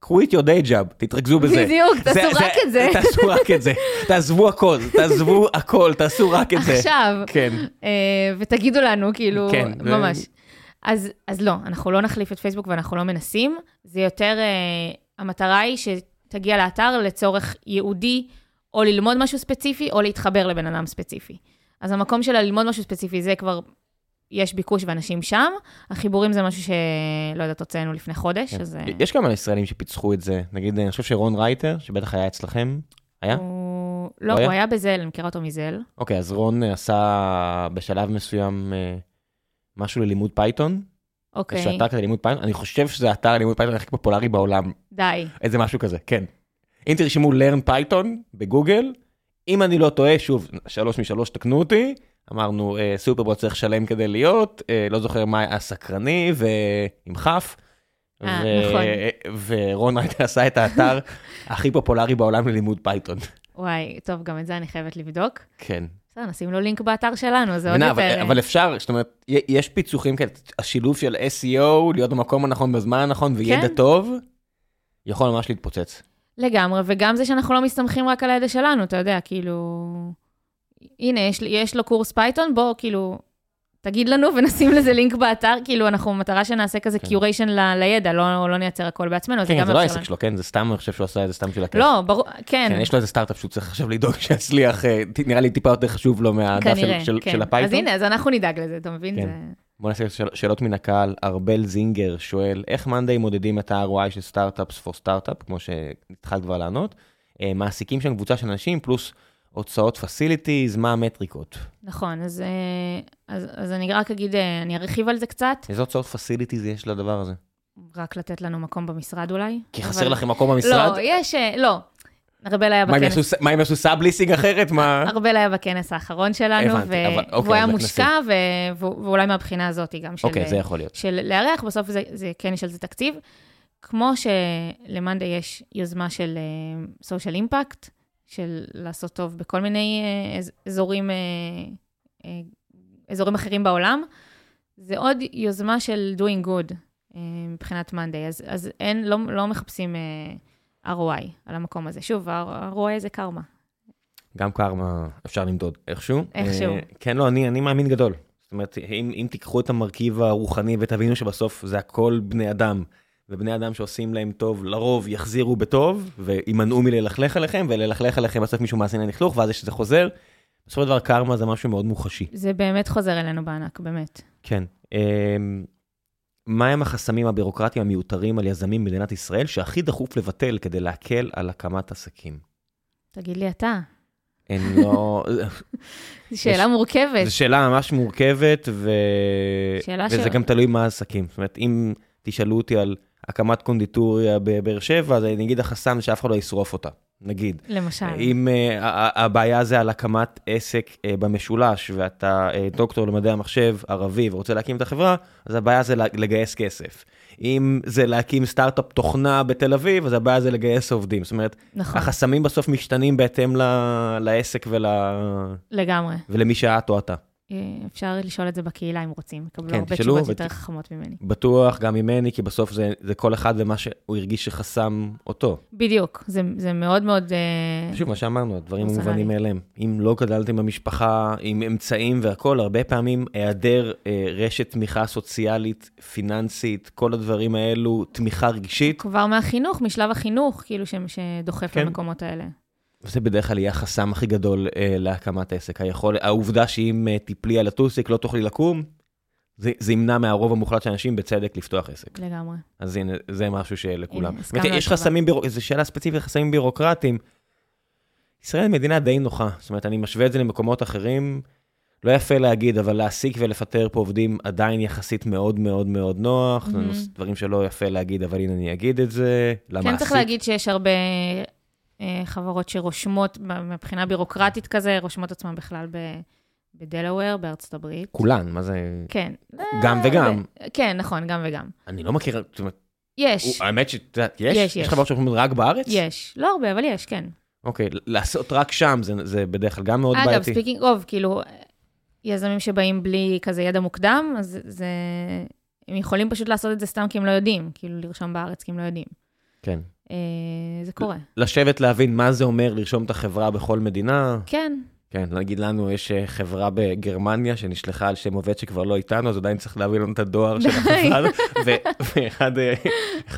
קחו את your day job, תתרכזו בזה. בדיוק, תעשו רק את זה. תעשו רק את זה. תעזבו הכל, תעזבו הכל, תעשו רק את זה. עכשיו. כן. אה, ותגידו לנו, כאילו, כן, ממש. אז, אז לא, אנחנו לא נחליף את פייסבוק ואנחנו לא מנסים. זה יותר, uh, המטרה היא שתגיע לאתר לצורך ייעודי או ללמוד משהו ספציפי, או להתחבר לבן אדם ספציפי. אז המקום של ללמוד משהו ספציפי, זה כבר, יש ביקוש ואנשים שם. החיבורים זה משהו שלא יודעת, הוצאנו לפני חודש, כן. אז... אה, יש כמה ישראלים שפיצחו את זה. נגיד, אני חושב שרון רייטר, שבטח היה אצלכם, היה? הוא... לא, לא הוא היה בזל, אני מכירה אותו מזל. אוקיי, אז רון עשה בשלב מסוים אה, משהו ללימוד פייתון. אוקיי. יש אתר כזה ללימוד פייתון, אני חושב שזה אתר ללימוד פייתון הכי פופולרי בעולם. די. איזה משהו כזה, כן. אם תרשמו learn python בגוגל, אם אני לא טועה, שוב, שלוש משלוש תקנו אותי, אמרנו סופרבוט צריך לשלם כדי להיות, לא זוכר מה היה סקרני ועם כף. אה, נכון. ורון רייטר עשה את האתר הכי פופולרי בעולם ללימוד פייתון. וואי, טוב, גם את זה אני חייבת לבדוק. כן. בסדר, נשים לו לינק באתר שלנו, זה עוד יותר... אבל אפשר, זאת אומרת, יש פיצוחים כאלה, השילוב של SEO, להיות במקום הנכון בזמן הנכון וידע כן. טוב, יכול ממש להתפוצץ. לגמרי, וגם זה שאנחנו לא מסתמכים רק על הידע שלנו, אתה יודע, כאילו... הנה, יש, יש לו קורס פייתון, בוא, כאילו, תגיד לנו ונשים לזה לינק באתר, כאילו, אנחנו מטרה שנעשה כזה כן. curation ל, לידע, לא, לא נייצר הכל בעצמנו, כן, זה גם זה לא העסק שלו, כן, זה סתם, אני חושב שהוא עשה את זה סתם של הכיף. לא, ברור, כן. כן, יש לו איזה סטארט-אפ שהוא צריך עכשיו לדאוג שיצליח, אה, נראה לי טיפה יותר חשוב לו מהדף של, של, כן. של הפייתון. אז הנה, אז אנחנו נדאג לזה, אתה מבין? כן. זה... בוא נעשה שאל, שאלות מן הקהל. ארבל זינגר שואל, איך monday מודדים את ה-ROI של Startup for Startup, כמו שהתחלת כבר לענות? אה, מעסיקים שם קבוצה של אנשים, פלוס הוצאות facilities, מה המטריקות? נכון, אז, אה, אז, אז אני רק אגיד, אה, אני ארחיב על זה קצת. איזה הוצאות facilities יש לדבר הזה? רק לתת לנו מקום במשרד אולי. כי חסר אבל... לכם מקום במשרד? לא, יש, לא. ארבל היה בכנס. מה אם יעשו subleasing אחרת? מה? ארבל היה בכנס האחרון שלנו, אוקיי, והוא היה מושקע. ואולי מהבחינה הזאת גם של... אוקיי, זה יכול להיות. של לארח, בסוף זה, כן יש על זה תקציב. כמו שלמאנדה יש יוזמה של סושיאל uh, אימפקט, של לעשות טוב בכל מיני uh, אזורים, uh, אזורים אחרים בעולם, זה עוד יוזמה של doing good מבחינת מאנדה. אז, אז אין, לא, לא מחפשים... ROI על המקום הזה. שוב, ה-ROI זה קרמה. גם קרמה אפשר למדוד איכשהו. איכשהו. Uh, כן, לא, אני, אני מאמין גדול. זאת אומרת, אם, אם תיקחו את המרכיב הרוחני ותבינו שבסוף זה הכל בני אדם, ובני אדם שעושים להם טוב, לרוב יחזירו בטוב, וימנעו מללכלך עליכם, וללכלך עליכם בסוף מישהו מאזין ללכלוך, ואז יש שזה חוזר. בסופו של דבר קרמה זה משהו מאוד מוחשי. זה באמת חוזר אלינו בענק, באמת. כן. אמ, מהם החסמים הבירוקרטיים המיותרים על יזמים במדינת ישראל שהכי דחוף לבטל כדי להקל על הקמת עסקים? תגיד לי אתה. אין לא... זו שאלה יש... מורכבת. זו שאלה ממש מורכבת, ו... וזה ש... גם תלוי מה העסקים. זאת אומרת, אם תשאלו אותי על הקמת קונדיטוריה בבאר שבע, אז אני אגיד החסם שאף אחד לא ישרוף אותה. נגיד. למשל. אם uh, הבעיה זה על הקמת עסק uh, במשולש, ואתה uh, דוקטור למדעי המחשב ערבי ורוצה להקים את החברה, אז הבעיה זה לגייס כסף. אם זה להקים סטארט-אפ תוכנה בתל אביב, אז הבעיה זה לגייס עובדים. זאת אומרת, נכון. החסמים בסוף משתנים בהתאם ל... לעסק ול... לגמרי. ולמי שאת או אתה. אה, אפשר לשאול את זה בקהילה אם רוצים, יקבלו כן, הרבה תשאלו, תשובות ות... יותר חכמות ממני. בטוח, גם ממני, כי בסוף זה, זה כל אחד ומה שהוא הרגיש שחסם אותו. בדיוק, זה, זה מאוד מאוד... אה, שוב, מה שאמרנו, הדברים מובנים מאליהם. אם לא גדלתם במשפחה עם אמצעים והכול, הרבה פעמים היעדר אה, רשת תמיכה סוציאלית, פיננסית, כל הדברים האלו, תמיכה רגשית. כבר מהחינוך, משלב החינוך, כאילו, שדוחף כן. למקומות האלה. וזה בדרך כלל יהיה החסם הכי גדול אה, להקמת עסק. היכול, העובדה שאם אה, תיפלי על הטוסיק לא תוכלי לקום, זה, זה ימנע מהרוב המוחלט של אנשים בצדק לפתוח עסק. לגמרי. אז הנה, זה משהו שלכולם. הנה, יש חסמים, בירוק... זו שאלה ספציפית, חסמים בירוקרטיים. ישראל היא מדינה די נוחה. זאת אומרת, אני משווה את זה למקומות אחרים. לא יפה להגיד, אבל להעסיק ולפטר פה עובדים עדיין יחסית מאוד מאוד מאוד נוח. Mm-hmm. דברים שלא יפה להגיד, אבל הנה אני אגיד את זה. למעסיק. כן צריך להגיד שיש הרבה חברות שרושמות, מבחינה בירוקרטית כזה, רושמות עצמן בכלל ב... בדלאוור, בארצות הברית. כולן, מה זה? כן. גם וגם. כן, נכון, גם וגם. אני לא מכיר, זאת אומרת... יש. האמת שאת יודעת, יש? יש, יש. חברות שרושמות רק בארץ? יש. לא הרבה, אבל יש, כן. אוקיי, לעשות רק שם, זה, זה בדרך כלל גם מאוד בעייתי. אגב, speaking of, כאילו, יזמים שבאים בלי כזה ידע מוקדם, אז זה... הם יכולים פשוט לעשות את זה סתם כי הם לא יודעים, כאילו, לרשום בארץ כי הם לא יודעים. כן. אה, זה קורה. לשבת להבין מה זה אומר לרשום את החברה בכל מדינה. כן. כן, נגיד לנו, יש אה, חברה בגרמניה שנשלחה על שם עובד שכבר לא איתנו, אז עדיין צריך להביא לנו את הדואר של החברה, ואחד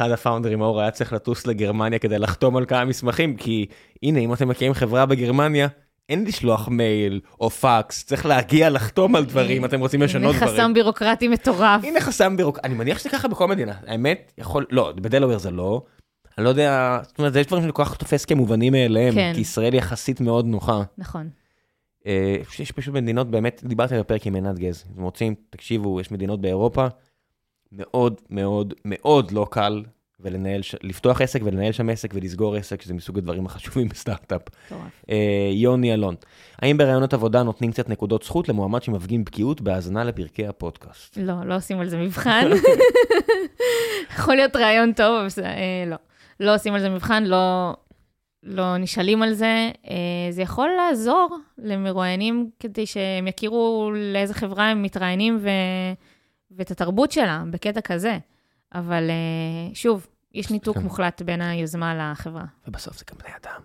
אה, הפאונדרים, אור, היה צריך לטוס לגרמניה כדי לחתום על כמה מסמכים, כי הנה, אם אתם מקימים חברה בגרמניה, אין לשלוח מייל או פקס, צריך להגיע לחתום על דברים, אתם רוצים לשנות דברים. הנה חסם בירוקרטי מטורף. הנה חסם בירוקרטי, אני מניח שזה ככה בכל מדינה, האמת, יכול, לא, בדלוור זה לא, אני לא יודע, זאת אומרת, יש דברים שאני כל כך תופס כמובנים מאליהם, כן. כי ישראל יחסית מאוד נוחה. נכון. אה, יש פשוט מדינות, באמת, דיברתי על הפרק עם עינת גז. אתם רוצים, תקשיבו, יש מדינות באירופה, מאוד מאוד מאוד לא קל ולנהל, לפתוח עסק ולנהל שם עסק ולסגור עסק, שזה מסוג הדברים החשובים בסטארט-אפ. אה, יוני אלון, האם בראיונות עבודה נותנים קצת נקודות זכות למועמד שמפגין בקיאות בהאזנה לפרקי הפודקאסט? לא, לא עושים על זה מבחן. יכול להיות רעיון טוב, אבל אה, לא. לא עושים על זה מבחן, לא, לא נשאלים על זה. אה, זה יכול לעזור למרואיינים כדי שהם יכירו לאיזה חברה הם מתראיינים ו... ואת התרבות שלה, בקטע כזה. אבל אה, שוב, יש ניתוק כן. מוחלט בין היוזמה לחברה. ובסוף זה גם בני אדם.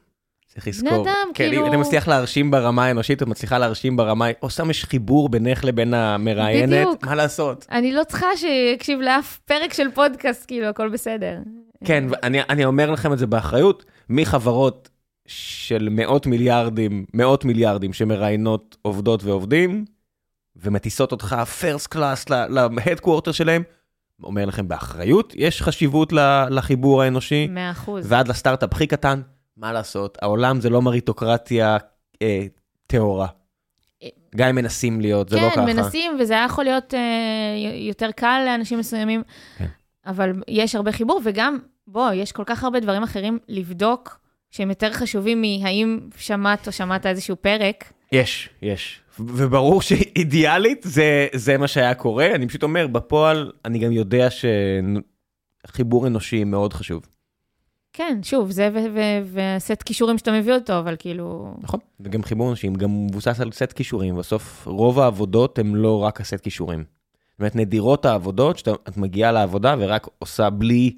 צריך לזכור. בני אדם, כן, כאילו... אם אתה מצליח להרשים ברמה האנושית, את מצליחה להרשים ברמה, או סתם יש חיבור בינך לבין המראיינת, בדיוק. מה לעשות? אני לא צריכה שיקשיב לאף פרק של פודקאסט, כאילו, הכל בסדר. כן, אני, אני אומר לכם את זה באחריות, מחברות של מאות מיליארדים, מאות מיליארדים שמראיינות עובדות ועובדים, ומטיסות אותך פרסט קלאס להדקוורטר שלהם, אומר לכם באחריות, יש חשיבות לחיבור האנושי. מאה אחוז. ועד לסטארט-אפ הכי קטן, מה לעשות, העולם זה לא מריטוקרטיה אה, טהורה. אה, גם אם מנסים להיות, זה כן, לא ככה. כן, מנסים, וזה היה יכול להיות אה, יותר קל לאנשים מסוימים, כן. אבל יש הרבה חיבור, וגם, בוא, יש כל כך הרבה דברים אחרים לבדוק, שהם יותר חשובים מהאם שמעת או שמעת איזשהו פרק. יש, יש. וברור שאידיאלית זה, זה מה שהיה קורה, אני פשוט אומר, בפועל, אני גם יודע שחיבור אנושי מאוד חשוב. כן, שוב, זה וסט כישורים שאתה מביא אותו, אבל כאילו... נכון, וגם חיבור אנשים, גם מבוסס על סט כישורים, בסוף רוב העבודות הן לא רק הסט כישורים. זאת אומרת, נדירות העבודות, שאת מגיעה לעבודה ורק עושה בלי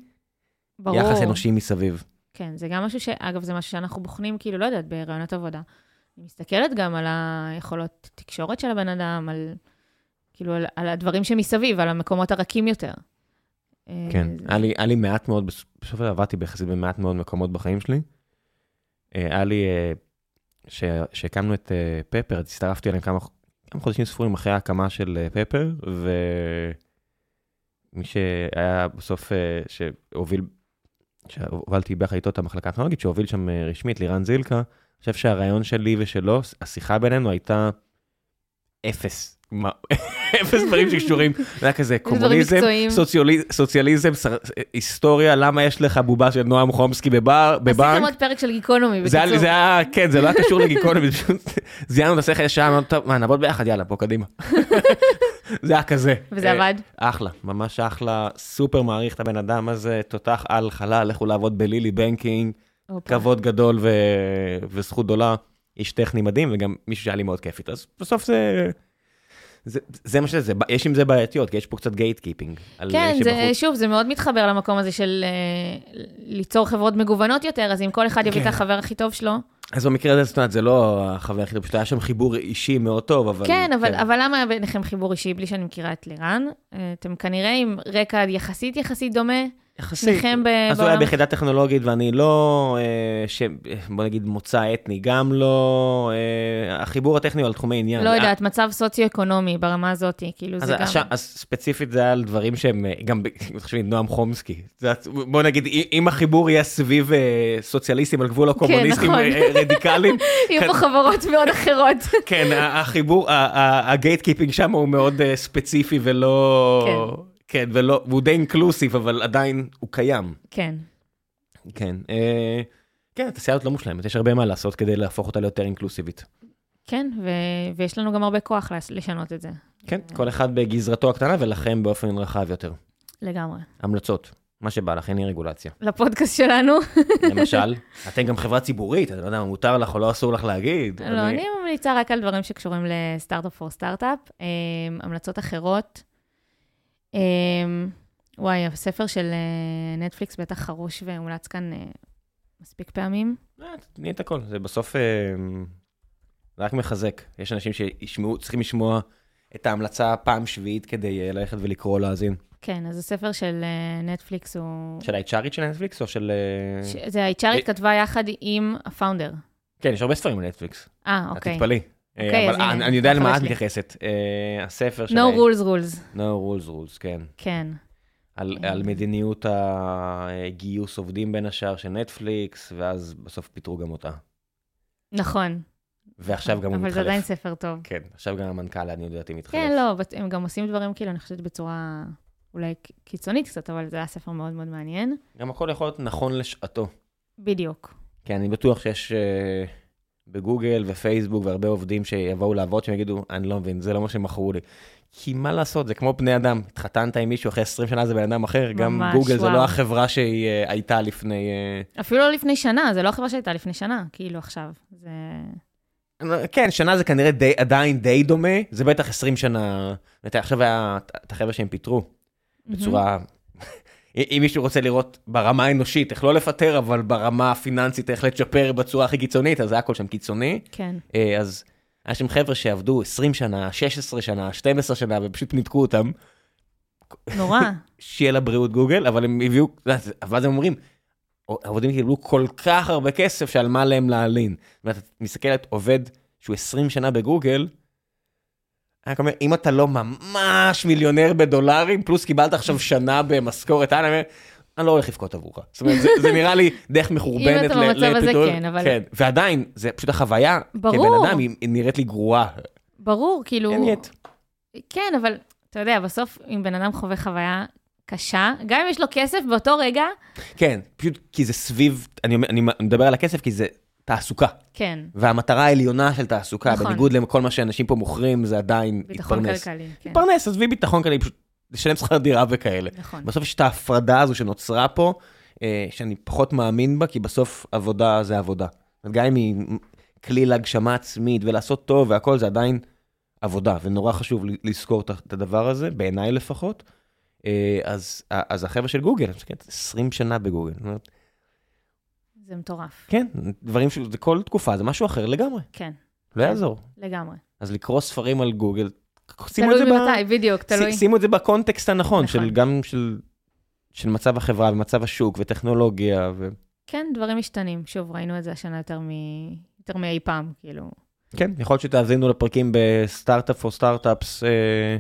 ברור. יחס אנושי מסביב. כן, זה גם משהו ש... אגב, זה משהו שאנחנו בוחנים, כאילו, לא יודעת, ברעיונות עבודה. אני מסתכלת גם על היכולות תקשורת של הבן אדם, על, כאילו, על, על הדברים שמסביב, על המקומות הרכים יותר. כן, היה לי, היה לי מעט מאוד, בסוף עבדתי ביחסית במעט מאוד מקומות בחיים שלי. היה לי, כשהקמנו את פפר, הצטרפתי אליהם כמה, כמה חודשים ספורים אחרי ההקמה של פפר, ומי שהיה בסוף, שהוביל, שהובלתי ביחד איתו את המחלקה הטכנולוגית, שהוביל שם רשמית, לירן זילקה, אני חושב שהרעיון שלי ושלו, השיחה בינינו הייתה אפס. אפס דברים שקשורים, זה היה כזה קומוניזם, סוציאליזם, היסטוריה, למה יש לך בובה של נועם חומסקי בבנק. עשיתם עוד פרק של גיקונומי בקיצור. זה היה, כן, זה לא היה קשור לגיקונומי, פשוט זיינו את השכל ישר, אמרנו, טוב, מה, נעבוד ביחד, יאללה, בוא קדימה. זה היה כזה. וזה עבד? אחלה, ממש אחלה, סופר מעריך את הבן אדם הזה, תותח על חלל, לכו לעבוד בלילי בנקינג, כבוד גדול וזכות גדולה, איש טכני מדהים, וגם מישהו שהיה לי מאוד כיף איתו, אז בסוף זה... זה, זה מה שזה, יש עם זה בעייתיות, כי יש פה קצת gate keeping. כן, זה, שוב, זה מאוד מתחבר למקום הזה של אה, ליצור חברות מגוונות יותר, אז אם כל אחד יביא כן. את החבר הכי טוב שלו. אז במקרה הזה, זאת אומרת, זה לא החבר הכי טוב שלו, היה שם חיבור אישי מאוד טוב, אבל... כן, אבל, כן. אבל למה ביניכם חיבור אישי בלי שאני מכירה את לירן? אה, אתם כנראה עם רקע יחסית יחסית דומה. יחסית. שניכם ב... אז הוא היה ביחידה טכנולוגית ואני לא, אה, ש... בוא נגיד מוצא אתני, גם לא, אה, החיבור הטכני הוא על תחומי עניין. לא יודעת, מצב סוציו-אקונומי ברמה הזאת, כאילו זה גם... אז ספציפית זה היה על דברים שהם, אה, גם, תחשבי, נועם חומסקי. בוא נגיד, אם החיבור יהיה סביב סוציאליסטים על גבול הקומוניסטים כן, נכון. רדיקליים. יהיו פה חברות מאוד אחרות. כן, החיבור, ה gate keeping שם הוא מאוד ספציפי ולא... כן. ולא, והוא די inclusive, אבל עדיין הוא קיים. כן. כן. אה, כן, התעשייה הזאת לא מושלמת, יש הרבה מה לעשות כדי להפוך אותה ליותר אינקלוסיבית. כן, ו... ויש לנו גם הרבה כוח לשנות את זה. כן, כל אחד בגזרתו הקטנה ולכם באופן רחב יותר. לגמרי. המלצות, מה שבא לך, אין לי רגולציה. לפודקאסט שלנו. למשל, אתם גם חברה ציבורית, אני לא יודע מה מותר לך או לא אסור לך להגיד. לא, אני, אני ממליצה רק על דברים שקשורים לסטארט-אפ פור סטארט-אפ. המלצות אחרות, וואי, הספר של אה, נטפליקס בטח חרוש והומלץ כאן אה, מספיק פעמים. אה, תני את הכל, זה בסוף רק מחזק. יש אנשים שצריכים לשמוע את ההמלצה פעם שביעית כדי ללכת ולקרוא, להאזין. כן, אז הספר של נטפליקס הוא... של ה-HRית של נטפליקס או של... זה ה-HRית כתבה יחד עם הפאונדר. כן, יש הרבה ספרים בנטפליקס. אה, אוקיי. את תתפלאי. אה, אוקיי, אבל אני יודע למה את מתייחסת. אה, הספר של... No rules rules. No rules rules, כן. כן. על, על מדיניות הגיוס עובדים בין השאר של נטפליקס, ואז בסוף פיטרו גם אותה. נכון. ועכשיו גם הוא מתחלף. אבל זה עדיין ספר טוב. כן, עכשיו גם המנכ"ל, אני יודעת, אם מתחלף. כן, לא, הם גם עושים דברים כאילו, אני חושבת בצורה אולי קיצונית קצת, אבל זה היה ספר מאוד מאוד מעניין. גם הכל יכול להיות נכון לשעתו. בדיוק. כן, אני בטוח שיש... Uh... בגוגל ופייסבוק והרבה עובדים שיבואו לעבוד, שהם יגידו, אני לא מבין, זה לא מה שמכרו לי. כי מה לעשות, זה כמו בני אדם, התחתנת עם מישהו אחרי 20 שנה זה בן אדם אחר, ממש, גם גוגל וואו. זה לא החברה שהיא uh, הייתה לפני... Uh... אפילו לא לפני שנה, זה לא החברה שהייתה לפני שנה, כאילו עכשיו, זה... כן, שנה זה כנראה די, עדיין די דומה, זה בטח 20 שנה, עכשיו היה את החבר'ה שהם פיטרו, בצורה אם מישהו רוצה לראות ברמה האנושית, איך לא לפטר, אבל ברמה הפיננסית, איך לצ'פר בצורה הכי קיצונית, אז זה הכל שם קיצוני. כן. אה, אז היה שם חבר'ה שעבדו 20 שנה, 16 שנה, 12 שנה, ופשוט ניתקו אותם. נורא. שיהיה לבריאות גוגל, אבל הם הביאו, ואז הם אומרים, העובדים קיבלו כל כך הרבה כסף שעל מה להם להלין. ואתה מסתכלת, עובד שהוא 20 שנה בגוגל, אני אומר, אם אתה לא ממש מיליונר בדולרים, פלוס קיבלת עכשיו שנה במשכורת, אני אומר, אני לא הולך לבכות עבורך. זאת אומרת, זה, זה נראה לי דרך מחורבנת. אם אתה במצב הזה, כן, אבל... כן, ועדיין, זה פשוט החוויה, ברור. כבן אדם, היא, נראית לי גרועה. ברור, כאילו... אין יט. כן, אבל אתה יודע, בסוף, אם בן אדם חווה חוויה קשה, גם אם יש לו כסף באותו רגע... כן, פשוט כי זה סביב, אני, אני מדבר על הכסף כי זה תעסוקה. כן. והמטרה העליונה של תעסוקה, נכון. בניגוד לכל מה שאנשים פה מוכרים, זה עדיין ביטחון התפרנס. ביטחון כלכלי, כן. התפרנס, עזבי ביטחון כלכלי, פשוט לשלם שכר דירה וכאלה. נכון. בסוף יש את ההפרדה הזו שנוצרה פה, אה, שאני פחות מאמין בה, כי בסוף עבודה זה עבודה. גם אם היא כלי להגשמה עצמית ולעשות טוב והכל, זה עדיין עבודה, ונורא חשוב לזכור את הדבר הזה, בעיניי לפחות. אה, אז, אז החבר'ה של גוגל, 20 שנה בגוגל. זה מטורף. כן, דברים ש... זה כל תקופה, זה משהו אחר לגמרי. כן. לא כן, יעזור. לגמרי. אז לקרוא ספרים על גוגל, שימו את זה, ב... בדיוק, תלוי. שימו את זה בקונטקסט הנכון, נכון. של גם של של מצב החברה ומצב השוק וטכנולוגיה. ו... כן, דברים משתנים. שוב, ראינו את זה השנה יותר, מ... יותר מאי פעם, כאילו. כן, יכול להיות שתאזינו לפרקים ב Startup for Startup אה,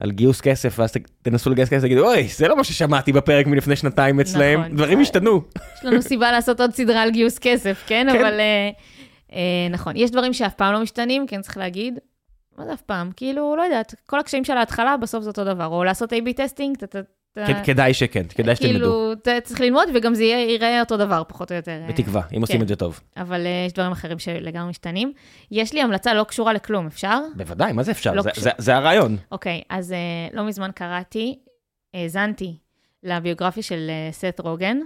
על גיוס כסף, ואז תנסו לגייס כסף ותגידו, אוי, זה לא מה ששמעתי בפרק מלפני שנתיים אצלהם, נכון, דברים השתנו. יש לנו סיבה לעשות עוד סדרה על גיוס כסף, כן? כן. אבל אה, אה, נכון, יש דברים שאף פעם לא משתנים, כן צריך להגיד. מה זה אף פעם? כאילו, לא יודעת, כל הקשיים של ההתחלה, בסוף זה אותו דבר. או לעשות A-B testing, אתה כדאי שכן, כדאי שתלמדו. כאילו, צריך ללמוד וגם זה ייראה אותו דבר, פחות או יותר. בתקווה, אם עושים כן. את זה טוב. אבל אה, יש דברים אחרים שלגמרי משתנים. יש לי המלצה לא קשורה לכלום, אפשר? בוודאי, מה זה אפשר? לא זה הרעיון. אוקיי, אז אה, לא מזמן קראתי, האזנתי לביוגרפיה של אה, סט רוגן,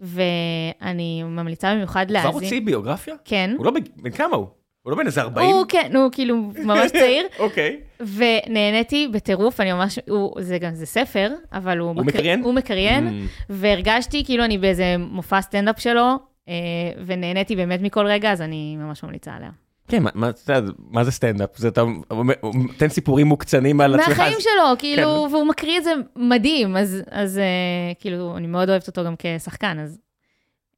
ואני ממליצה במיוחד להאזין. כבר הוציא ביוגרפיה? כן. הוא לא, בן כמה הוא? הוא לא בן איזה 40? הוא כן, הוא כאילו ממש צעיר. אוקיי. ונהניתי בטירוף, אני ממש, הוא, זה גם, זה ספר, אבל הוא... הוא מקריין? הוא מקריין, mm. והרגשתי כאילו אני באיזה מופע סטנדאפ שלו, אה, ונהניתי באמת מכל רגע, אז אני ממש ממליצה עליה. כן, מה, מה, מה זה סטנדאפ? זה אתה נותן סיפורים מוקצנים על עצמך. מהחיים אז... שלו, כאילו, כן. והוא מקריא את זה מדהים, אז, אז אה, כאילו, אני מאוד אוהבת אותו גם כשחקן, אז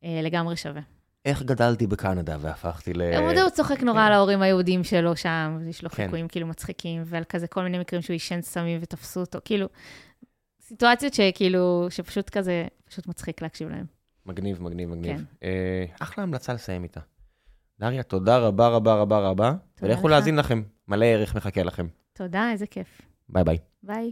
אה, לגמרי שווה. איך גדלתי בקנדה והפכתי ל... הוא הוא צוחק נורא על ההורים היהודים שלו שם, יש לו כן. חיקויים כאילו מצחיקים, ועל כזה כל מיני מקרים שהוא עישן סמים ותפסו אותו, כאילו, סיטואציות שכאילו, שפשוט כזה, פשוט מצחיק להקשיב להם. מגניב, מגניב, מגניב. כן. אה, אחלה המלצה לסיים איתה. דריה, תודה רבה רבה רבה רבה, ולכו להאזין לכם, מלא ערך מחכה לכם. תודה, איזה כיף. ביי ביי. ביי.